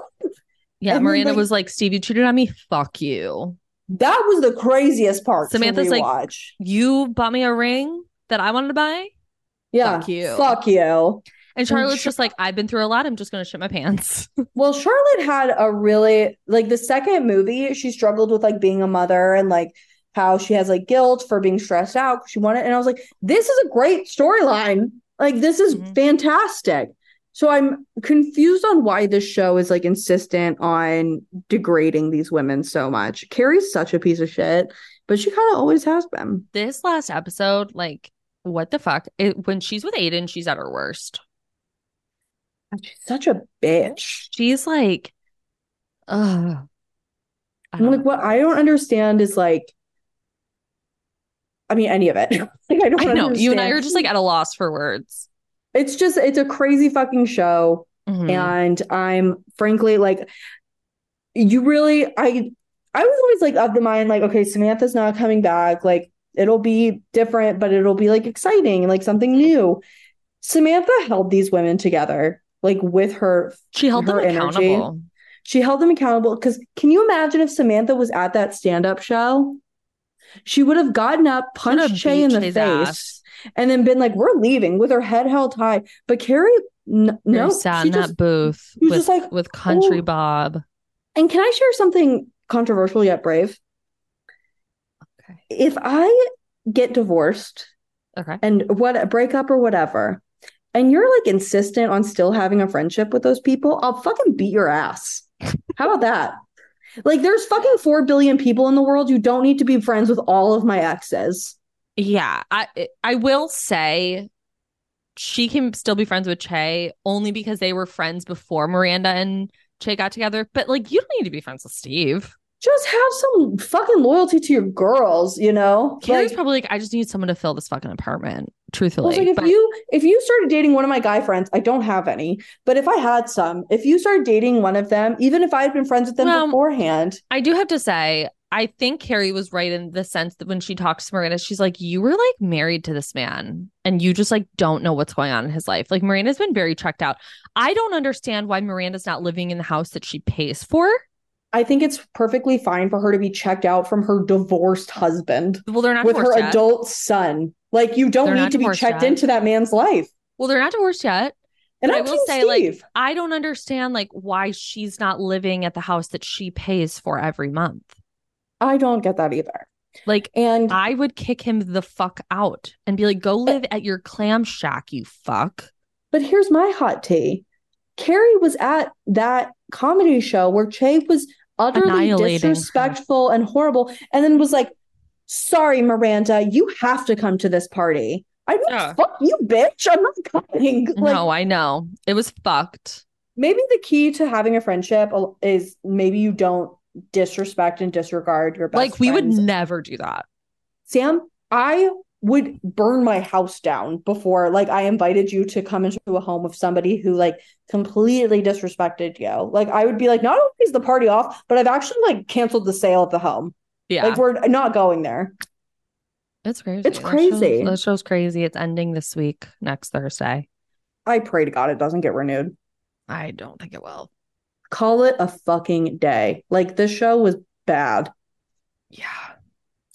Speaker 1: Yeah,
Speaker 2: And
Speaker 1: Miranda was like, Steve, you cheated on me. Fuck you.
Speaker 2: That was the craziest part.
Speaker 1: Samantha's
Speaker 2: to
Speaker 1: like. You bought me a ring that I wanted to buy?
Speaker 2: yeah,
Speaker 1: fuck you.
Speaker 2: Fuck you.
Speaker 1: And Charlotte's
Speaker 2: Char-
Speaker 1: just like, I've been through a lot. I'm just going to shit my pants.
Speaker 2: Well, Charlotte had a really like the second movie, she struggled with like being a mother and like how she has like guilt for being stressed out. She wanted, and I was like, this is a great storyline. Like, this is
Speaker 1: Mhm.
Speaker 2: fantastic. So I'm confused on why this show is like insistent on degrading these women so much. Carrie's such a piece of shit, but she kind of always has been.
Speaker 1: this last episode, like, what the fuck? It, when she's with Aidan, she's at her worst.
Speaker 2: She's such a bitch.
Speaker 1: She's like, ugh.
Speaker 2: I'm like,
Speaker 1: know.
Speaker 2: what I don't understand is like, I mean, any of it. like, I don't
Speaker 1: I know you and I
Speaker 2: understand.
Speaker 1: are just like at a loss for words.
Speaker 2: It's just it's a crazy fucking show
Speaker 1: Mhm.
Speaker 2: and i'm frankly like you really i i was always like of the mind like okay samantha's not coming back like it'll be different but it'll be like exciting and like something new samantha held these women together like with her
Speaker 1: she held them
Speaker 2: energy.
Speaker 1: accountable.
Speaker 2: she held them accountable because can you imagine if samantha was at that stand-up show she would have gotten up punched Che in the face
Speaker 1: ass.
Speaker 2: And then been like, "We're leaving" with her head held high. But Carrie, n- no,
Speaker 1: sat
Speaker 2: she
Speaker 1: in
Speaker 2: just
Speaker 1: that booth with
Speaker 2: just like,
Speaker 1: with Country
Speaker 2: "Oh."
Speaker 1: Bob.
Speaker 2: And can I share something controversial yet brave?
Speaker 1: Okay.
Speaker 2: If I get divorced
Speaker 1: Okay.
Speaker 2: and what break up or whatever, and you're like insistent on still having a friendship with those people, I'll fucking beat your ass. How about that? Like, there's fucking four billion people in the world. You don't need to be friends with all of my exes.
Speaker 1: Yeah, I I will say she can still be friends with Che only because they were friends before Miranda and Che got together. But like, you don't need to be friends with Steve.
Speaker 2: Just have some fucking loyalty to your girls, you know?
Speaker 1: Carrie's
Speaker 2: Like-
Speaker 1: probably like, I just need someone to fill this fucking apartment. Truthfully,
Speaker 2: like, if
Speaker 1: But-
Speaker 2: you if you started dating one of my guy friends, I don't have any, but if I had some, if you started dating one of them, even if I had been friends with them
Speaker 1: Well,
Speaker 2: beforehand,
Speaker 1: I do have to say, I think Carrie was right in the sense that when she talks to Miranda, she's like, You were like married to this man and you just like don't know what's going on in his life. Like Miranda's been very checked out. I don't understand why Miranda's not living in the house that she pays for.
Speaker 2: I think it's perfectly fine for her to be checked out from her divorced husband
Speaker 1: Well, they're not
Speaker 2: with her
Speaker 1: yet.
Speaker 2: adult son. Like you don't
Speaker 1: They're
Speaker 2: need to be checked
Speaker 1: yet.
Speaker 2: into that man's life.
Speaker 1: Well, they're not divorced yet.
Speaker 2: And
Speaker 1: I will say, like, I don't understand like why she's not living at the house that she pays for every month.
Speaker 2: I don't get that either.
Speaker 1: Like
Speaker 2: And
Speaker 1: I would kick him the fuck out and be like, go eh. live at your clam shack, you fuck.
Speaker 2: But here's my hot tea Carrie was at that comedy show where Che was utterly
Speaker 1: Annihilating her.
Speaker 2: disrespectful and horrible, and then was like, Sorry, Miranda, you have to come to this party. I mean,
Speaker 1: Yeah.
Speaker 2: fuck you, bitch. I'm not coming. Like,
Speaker 1: no, I know. It was fucked.
Speaker 2: maybe the key to having a friendship is maybe you don't disrespect and disregard your best
Speaker 1: like we would never do that.
Speaker 2: Sam, I would burn my house down before like I invited you to come into a home of somebody who like completely disrespected you. Like I would be like, not only is the party off, but I've actually like canceled the sale of the home.
Speaker 1: Yeah.
Speaker 2: Like we're not going there.
Speaker 1: it's crazy.
Speaker 2: it's
Speaker 1: That
Speaker 2: crazy.
Speaker 1: show- That show's crazy. It's ending this week, next Thursday.
Speaker 2: I pray to God it doesn't get renewed.
Speaker 1: I don't think it will.
Speaker 2: Call it a fucking day. Like this show was bad.
Speaker 1: Yeah.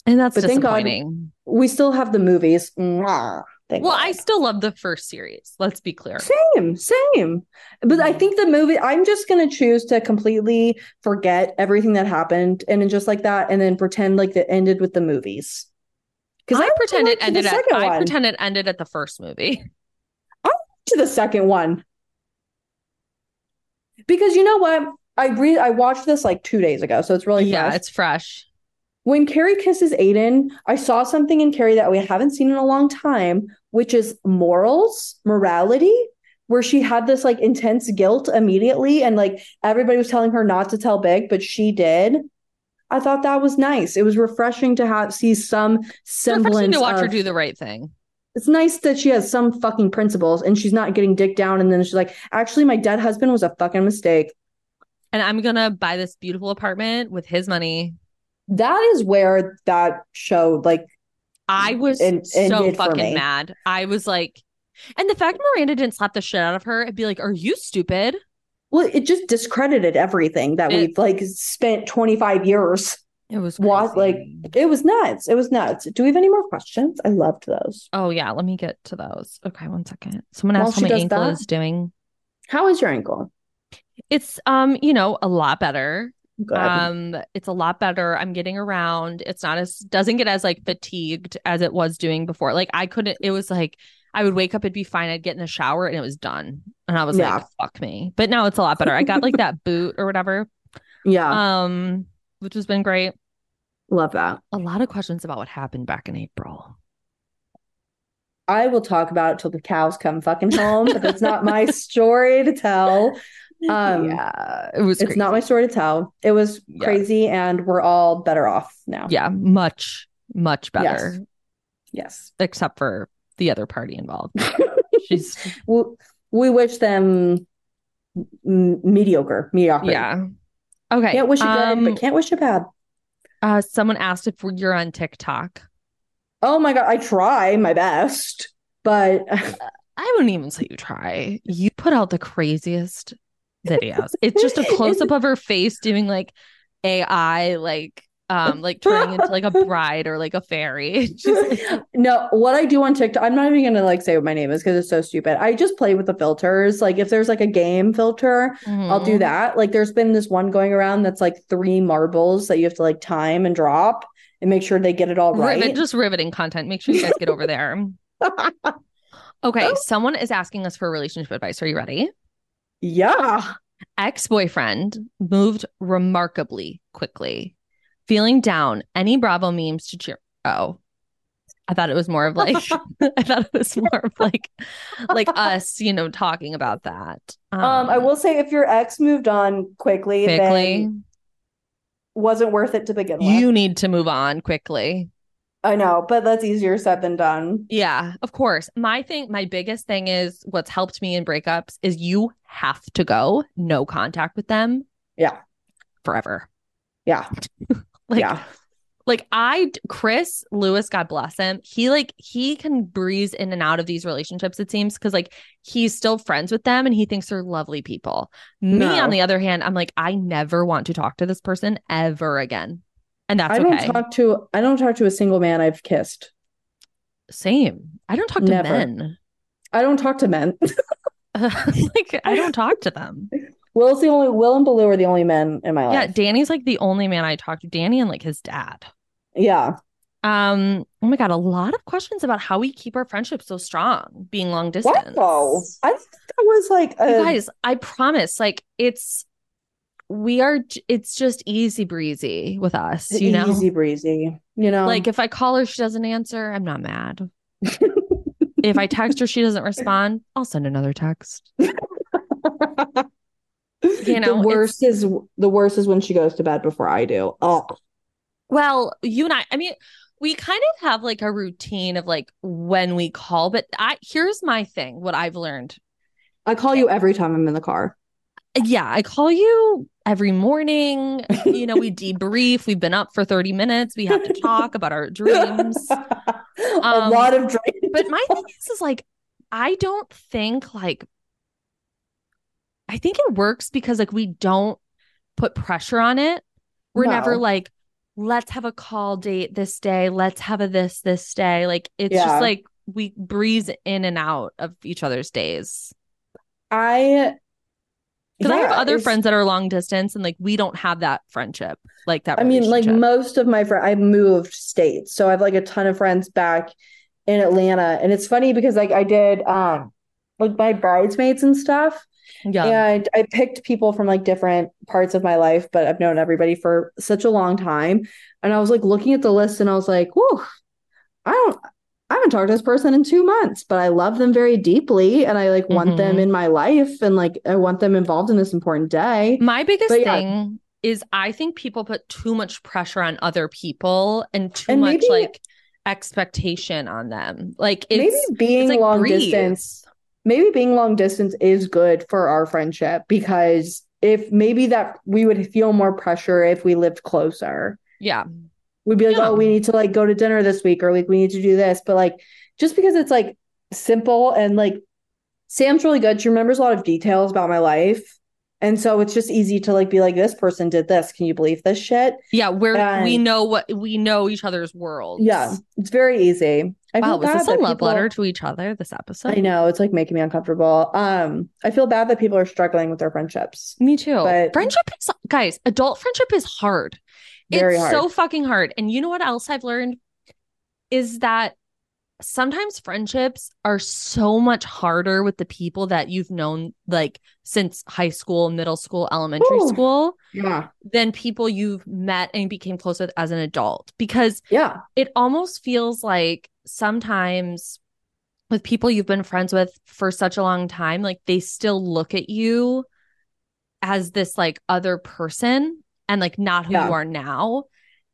Speaker 1: And that's
Speaker 2: But thank God-
Speaker 1: disappointing.
Speaker 2: We still have the movies. Mwah. Thank
Speaker 1: Well,
Speaker 2: God.
Speaker 1: I still love the first series. Let's be clear.
Speaker 2: Same, same. But I think the movie, I'm just going to choose to completely forget everything that happened and then just like that, and then pretend like it ended with the movies.
Speaker 1: Because I,
Speaker 2: really
Speaker 1: pretend it ended at I
Speaker 2: one.
Speaker 1: pretend it ended at the first movie.
Speaker 2: I to the second one. Because you know what? I re I watched this like two days ago, so it's really
Speaker 1: yeah,
Speaker 2: fresh.
Speaker 1: it's fresh.
Speaker 2: When Carrie kisses Aidan, I saw something in Carrie that we haven't seen in a long time, which is morals, morality, where she had this like intense guilt immediately, and like everybody was telling her not to tell Big, but she did. I thought that was nice. It was refreshing to have see some
Speaker 1: It's refreshing
Speaker 2: semblance
Speaker 1: to watch her do the right thing.
Speaker 2: It's nice that she has some fucking principles and she's not getting dicked down and then she's like, actually, my dead husband was a fucking mistake.
Speaker 1: And I'm gonna buy this beautiful apartment with his money.
Speaker 2: That is where that show like
Speaker 1: I was
Speaker 2: And-
Speaker 1: so fucking mad. I was like, and the fact Miranda didn't slap the shit out of her and be like, "Are you stupid?"
Speaker 2: well, it just discredited everything that
Speaker 1: It-
Speaker 2: we've like spent 25 years.
Speaker 1: It was
Speaker 2: What like it was nuts. It was nuts. Do we have any more questions? I loved those.
Speaker 1: Oh yeah, let me get to those. Okay, one second. Someone
Speaker 2: While
Speaker 1: asked how my ankle
Speaker 2: that-
Speaker 1: is doing.
Speaker 2: How is your ankle?
Speaker 1: It's um, you know, a lot better.
Speaker 2: Good.
Speaker 1: Um, it's a lot better. I'm getting around. It's not as doesn't get as like fatigued as it was doing before. Like I couldn't. It was like I would wake up, it'd be fine. I'd get in the shower and it was done, and I was
Speaker 2: Yeah.
Speaker 1: like, "Fuck me." But now it's a lot better. I got like that boot or whatever.
Speaker 2: yeah,
Speaker 1: Um, which has been great.
Speaker 2: Love that.
Speaker 1: A lot of questions about what happened back in April.
Speaker 2: I will talk about it till the cows come fucking home, but that's not my story to tell. Um,
Speaker 1: yeah, it was.
Speaker 2: It's not my story to tell. It was
Speaker 1: Yeah.
Speaker 2: crazy, and we're all better off now.
Speaker 1: Yeah, much, much better,
Speaker 2: Yes.
Speaker 1: except for the other party involved. She's
Speaker 2: we, we wish them m- mediocre, mediocre.
Speaker 1: yeah. Okay.
Speaker 2: Can't wish it good,
Speaker 1: um,
Speaker 2: but can't wish it bad.
Speaker 1: Uh, someone asked if you're on TikTok.
Speaker 2: Oh my God, I try my best, but
Speaker 1: I wouldn't even say you try. You put out the craziest videos. It's just a close up of her face doing like AI, like um, like turning into like a bride or like a fairy. Like,
Speaker 2: no, what I do on TikTok, I'm not even gonna like say what my name is because it's so stupid. I just play with the filters. Like if there's like a game filter, I'll do
Speaker 1: mhm.
Speaker 2: that. Like there's been this one going around that's like three marbles that you have to like time and drop and make sure they get it all right.
Speaker 1: Rivet, just riveting content. Make sure you guys get over there. Okay, someone is asking us for relationship advice. Are you ready?
Speaker 2: yeah.
Speaker 1: Ex boyfriend moved remarkably quickly. Feeling down, any Bravo memes to cheer. Oh, I thought it was more of like, I thought it was more of like, like us, you know, talking about that.
Speaker 2: Um, I will say if your ex moved on quickly,
Speaker 1: quickly.
Speaker 2: wasn't worth it to begin with.
Speaker 1: You need to move on quickly.
Speaker 2: I know, but that's easier said than done.
Speaker 1: Yeah, of course. My thing, my biggest thing is what's helped me in breakups is you have to go, no contact with them
Speaker 2: Yeah.
Speaker 1: forever.
Speaker 2: Yeah.
Speaker 1: Like,
Speaker 2: yeah.
Speaker 1: like I, Chris Lewis, God bless him. He like he can breeze in and out of these relationships. It seems because like he's still friends with them and he thinks they're lovely people. Me, on the other hand, I'm like I never want to talk to this person ever again, and that's
Speaker 2: I don't
Speaker 1: okay.
Speaker 2: talk to I don't talk to a single man I've kissed.
Speaker 1: Same. I don't talk to
Speaker 2: Never.
Speaker 1: men.
Speaker 2: I don't talk to men.
Speaker 1: like I don't talk to them.
Speaker 2: Will's the only Will and Baloo are the only men in my life. Yeah.
Speaker 1: Danny's like the only man I talk to. Danny and like his dad.
Speaker 2: Yeah.
Speaker 1: Um. Oh my god, a lot of questions about how we keep our friendship so strong, being long distance.
Speaker 2: Wow. I think that was like a,
Speaker 1: guys, I promise, like it's we are. It's just easy breezy with us, you know.
Speaker 2: easy breezy. You know,
Speaker 1: Like if I call her, she doesn't answer. I'm not mad. if I text her, she doesn't respond. I'll send another text. you know,
Speaker 2: the worst is the worst is when she goes to bed before I do. Oh,
Speaker 1: Well, you and I, I mean, we kind of have like a routine of like when we call, but I here's my thing, what I've learned.
Speaker 2: I call you every time I'm in the car.
Speaker 1: Yeah, I call you every morning. You know, we debrief. We've been up for 30 minutes. We have to talk about our dreams.
Speaker 2: a
Speaker 1: Um,
Speaker 2: lot of dreams.
Speaker 1: But my thing is, is like, I don't think like, I think it works because like we don't put pressure on it. We're never like, let's have a call date this day. Let's have a this this day. Like it's
Speaker 2: Yeah.
Speaker 1: just like we breeze in and out of each other's days.
Speaker 2: I
Speaker 1: Because I have other friends that are long distance and like we don't have that friendship like that.
Speaker 2: I mean, like most of my friends, I've moved states, so I have like a ton of friends back in Atlanta, and it's funny because like I did um like my bridesmaids and stuff,
Speaker 1: yeah.
Speaker 2: and I picked people from like different parts of my life, but I've known everybody for such a long time, and I was like looking at the list, and I was like, whoa, I don't. I haven't talked to this person in two months, but I love them very deeply and I like want them
Speaker 1: Mhm.
Speaker 2: in my life and like I want them involved in this important day.
Speaker 1: My biggest
Speaker 2: But yeah.
Speaker 1: thing is I think people put too much pressure on other people and too
Speaker 2: And
Speaker 1: much
Speaker 2: maybe-
Speaker 1: like expectation on them. Like it's
Speaker 2: Maybe being
Speaker 1: like
Speaker 2: long
Speaker 1: breeze.
Speaker 2: distance maybe being long distance is good for our friendship because if maybe that we would feel more pressure if we lived closer.
Speaker 1: Yeah.
Speaker 2: We'd be like,
Speaker 1: Yeah.
Speaker 2: oh, we need to like go to dinner this week or like we need to do this. But like just because it's like simple and like Sam's really good. She remembers a lot of details about my life. And so it's just easy to like be like, this person did this. Can you believe this shit?
Speaker 1: Yeah, where we
Speaker 2: And-
Speaker 1: know what we know each other's world.
Speaker 2: Yeah, it's very easy. I
Speaker 1: Wow,
Speaker 2: feel
Speaker 1: was this a love
Speaker 2: people-
Speaker 1: letter to each other this episode?
Speaker 2: I know it's like making me uncomfortable. Um, I feel bad that people are struggling with their friendships.
Speaker 1: Me too.
Speaker 2: But-
Speaker 1: friendship is guys, adult friendship is hard.
Speaker 2: Very
Speaker 1: it's
Speaker 2: hard.
Speaker 1: so fucking hard. And you know what else I've learned is that sometimes friendships are so much harder with the people that you've known like since high school, middle school, elementary
Speaker 2: Ooh.
Speaker 1: school
Speaker 2: Yeah,
Speaker 1: than people you've met and became close with as an adult because
Speaker 2: yeah,
Speaker 1: it almost feels like sometimes with people you've been friends with for such a long time, like they still look at you as this like other person and like not who
Speaker 2: Yeah.
Speaker 1: you are now.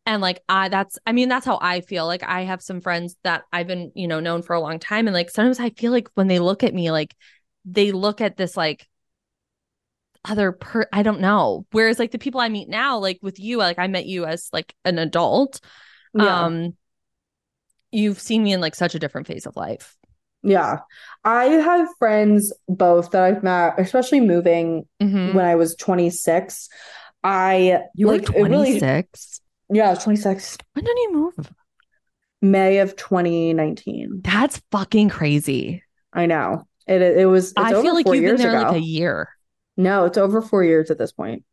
Speaker 1: And like I that's I mean that's how I feel. Like I have some friends that I've been, you know, known for a long time and like sometimes I feel like when they look at me like they look at this like other per I don't know. Whereas like the people I meet now like with you like I met you as like an adult
Speaker 2: yeah.
Speaker 1: um you've seen me in like such a different phase of life
Speaker 2: Yeah. I have friends both that I've met, especially moving
Speaker 1: Mhm.
Speaker 2: when I was 26. I
Speaker 1: you were
Speaker 2: like really
Speaker 1: 26
Speaker 2: yeah, I was 26
Speaker 1: when did you move
Speaker 2: May of 2019.
Speaker 1: that's fucking crazy
Speaker 2: I know. It it was
Speaker 1: i
Speaker 2: over
Speaker 1: feel like you've been there
Speaker 2: ago.
Speaker 1: like a year
Speaker 2: No, it's over 4 years at this point.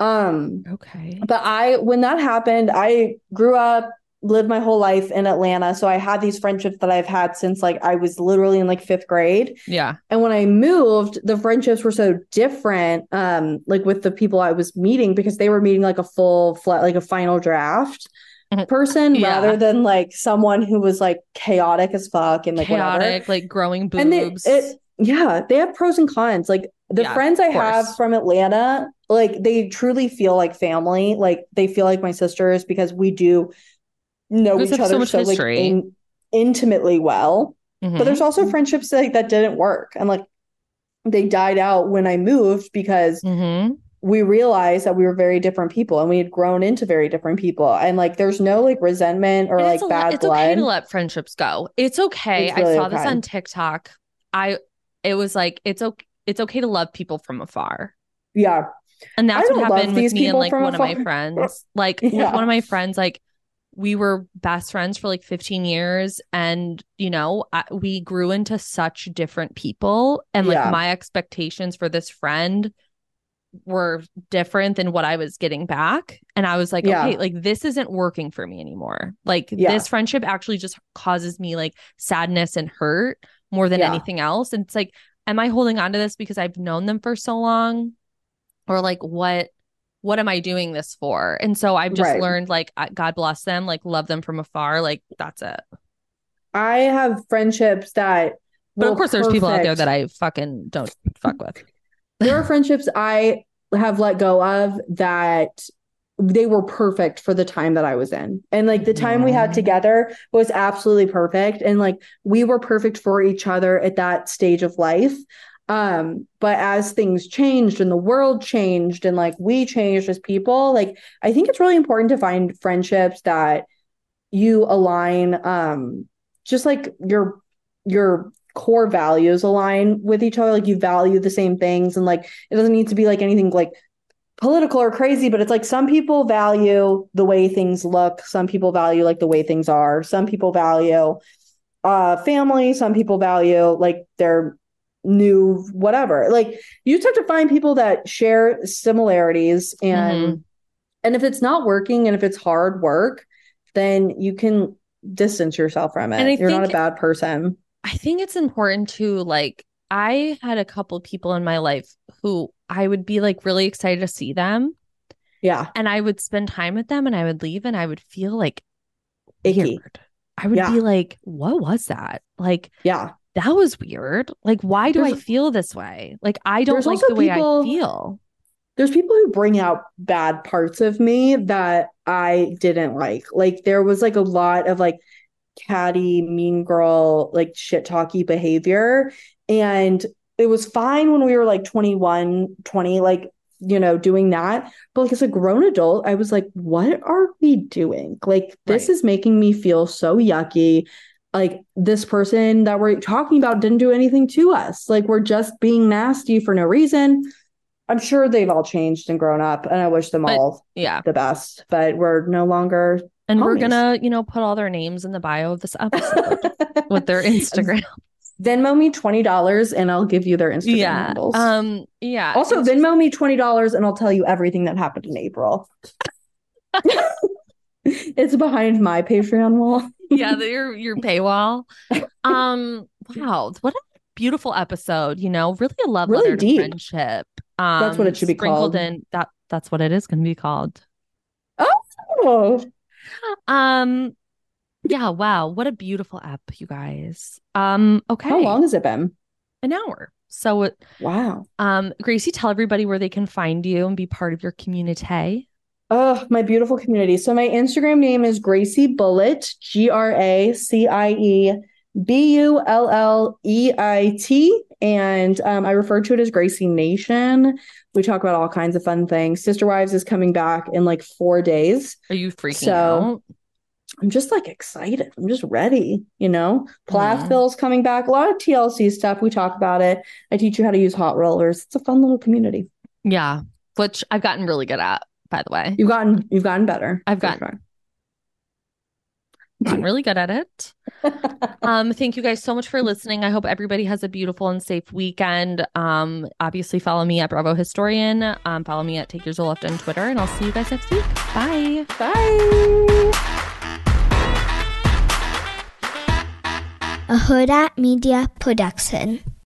Speaker 2: Um
Speaker 1: okay
Speaker 2: But I, when that happened, I grew up, lived my whole life in Atlanta. So I had these friendships that I've had since like I was literally in like fifth grade.
Speaker 1: yeah
Speaker 2: And when I moved, the friendships were so different, um, like with the people I was meeting because they were meeting like a full flat, like a final draft
Speaker 1: Mhm.
Speaker 2: person
Speaker 1: Yeah.
Speaker 2: rather than like someone who was like chaotic as fuck and like whatever.
Speaker 1: chaotic like growing boobs
Speaker 2: And they, it, yeah, they have pros and cons. Like the
Speaker 1: Yeah,
Speaker 2: friends I have from Atlanta, like they truly feel like family. Like they feel like my sisters because we do know each
Speaker 1: of so
Speaker 2: other so, like in, intimately well.
Speaker 1: Mhm.
Speaker 2: But there's also friendships like that didn't work, and like they died out when I moved because
Speaker 1: Mhm.
Speaker 2: we realized that we were very different people and we had grown into very different people. And like there's no like resentment or
Speaker 1: And
Speaker 2: like bad
Speaker 1: it's okay to let friendships go it's okay
Speaker 2: It's really
Speaker 1: i saw this on tiktok i it was like it's okay it's okay to love people from afar
Speaker 2: yeah.
Speaker 1: And that's what happened with me and like one of my friends. Like
Speaker 2: Yeah.
Speaker 1: one of my friends, like we were best friends for like 15 years. And, you know, I, we grew into such different people. And like
Speaker 2: Yeah.
Speaker 1: my expectations for this friend were different than what I was getting back. And I was like,
Speaker 2: Yeah.
Speaker 1: okay, like this isn't working for me anymore. Like
Speaker 2: Yeah.
Speaker 1: this friendship actually just causes me like sadness and hurt more than anything else. And it's like, am I holding on to this because I've known them for so long? Or like what what am I doing this for? And so I've just
Speaker 2: Right.
Speaker 1: learned like God bless them, like love them from afar, like that's it.
Speaker 2: I have friendships that
Speaker 1: But of course there's people out there that I fucking don't fuck with.
Speaker 2: there are friendships I have let go of that they were perfect for the time that I was in. And like the time we had
Speaker 1: mm-hmm.
Speaker 2: together was absolutely perfect. And like we were perfect for each other at that stage of life. Um, but as things changed and the world changed and like we changed as people, like I think it's really important to find friendships that you align um just like your your core values align with each other. Like you value the same things and like it doesn't need to be like anything like political or crazy but it's like some people value the way things look. Some people value like the way things are. Some people value uh family. Some people value like their new whatever like you just have to find people that share similarities and mm-hmm. and if it's not working and if it's hard work then you can distance yourself from it
Speaker 1: And
Speaker 2: you're not a bad person
Speaker 1: I think it's important to like I had a couple people in my life who I would be like really excited to see them
Speaker 2: yeah
Speaker 1: and I would spend time with them and I would leave and I would feel like
Speaker 2: Icky.
Speaker 1: weird. I would
Speaker 2: Yeah.
Speaker 1: be like, what was that? Like
Speaker 2: yeah
Speaker 1: that was weird. Like why do I feel this way? Like I don't like the way
Speaker 2: people-
Speaker 1: I feel.
Speaker 2: there's people who bring out bad parts of me that I didn't like. Like there was like a lot of like catty, mean girl, like shit talky behavior. And it was fine when we were like 21, 20, like, you know, doing that. But like as a grown adult, I was like, what are we doing? Like this
Speaker 1: Right.
Speaker 2: is making me feel so yucky. Like this person that we're talking about didn't do anything to us. Like we're just being nasty for no reason I'm sure they've all changed and grown up, and I wish them
Speaker 1: But-
Speaker 2: all
Speaker 1: Yeah.
Speaker 2: the best. But we're no longer
Speaker 1: And we're gonna, you know, put all their names in the bio of this episode with their Instagram.
Speaker 2: Venmo me twenty dollars, and I'll give you their Instagram
Speaker 1: yeah.
Speaker 2: handles.
Speaker 1: Um, yeah.
Speaker 2: also,
Speaker 1: it's just-
Speaker 2: me twenty dollars, and I'll tell you everything that happened in April. it's behind my Patreon wall.
Speaker 1: Yeah, the- your your paywall. Um, wow, what a beautiful episode. You know, really a love
Speaker 2: Really
Speaker 1: letter to friendship. Um,
Speaker 2: That's what it should be called.
Speaker 1: in that. That's what it is going to be called.
Speaker 2: Oh,
Speaker 1: Um, yeah. Wow, what a beautiful app, you guys. Um, okay,
Speaker 2: how long has it been?
Speaker 1: an hour. So, it-
Speaker 2: Wow.
Speaker 1: um, Gracie, tell everybody where they can find you and be part of your community.
Speaker 2: Oh, my beautiful community. So my Instagram name is Gracie Bulleit, G R A C I E B U L L E I T. And um, I refer to it as Gracie Nation. We talk about all kinds of fun things. Sister Wives is coming back in like four days.
Speaker 1: Are you freaking
Speaker 2: So,
Speaker 1: out?
Speaker 2: I'm just like excited. I'm just ready, you know? Plathville's coming back. A lot of TLC stuff. We talk about it. I teach you how to use hot rollers. It's a fun little community.
Speaker 1: Yeah, which I've gotten really good at, by the way.
Speaker 2: You've gotten you've gotten better.
Speaker 1: I've
Speaker 2: for
Speaker 1: gotten- gotten really good at it. Um, thank you guys so much for listening. I hope everybody has a beautiful and safe weekend. Um, obviously follow me at Bravo Historian. Um, follow me at Take Yours Left on Twitter, and I'll see you guys next week. Bye.
Speaker 2: Bye.
Speaker 3: a Hurrdat Media Production.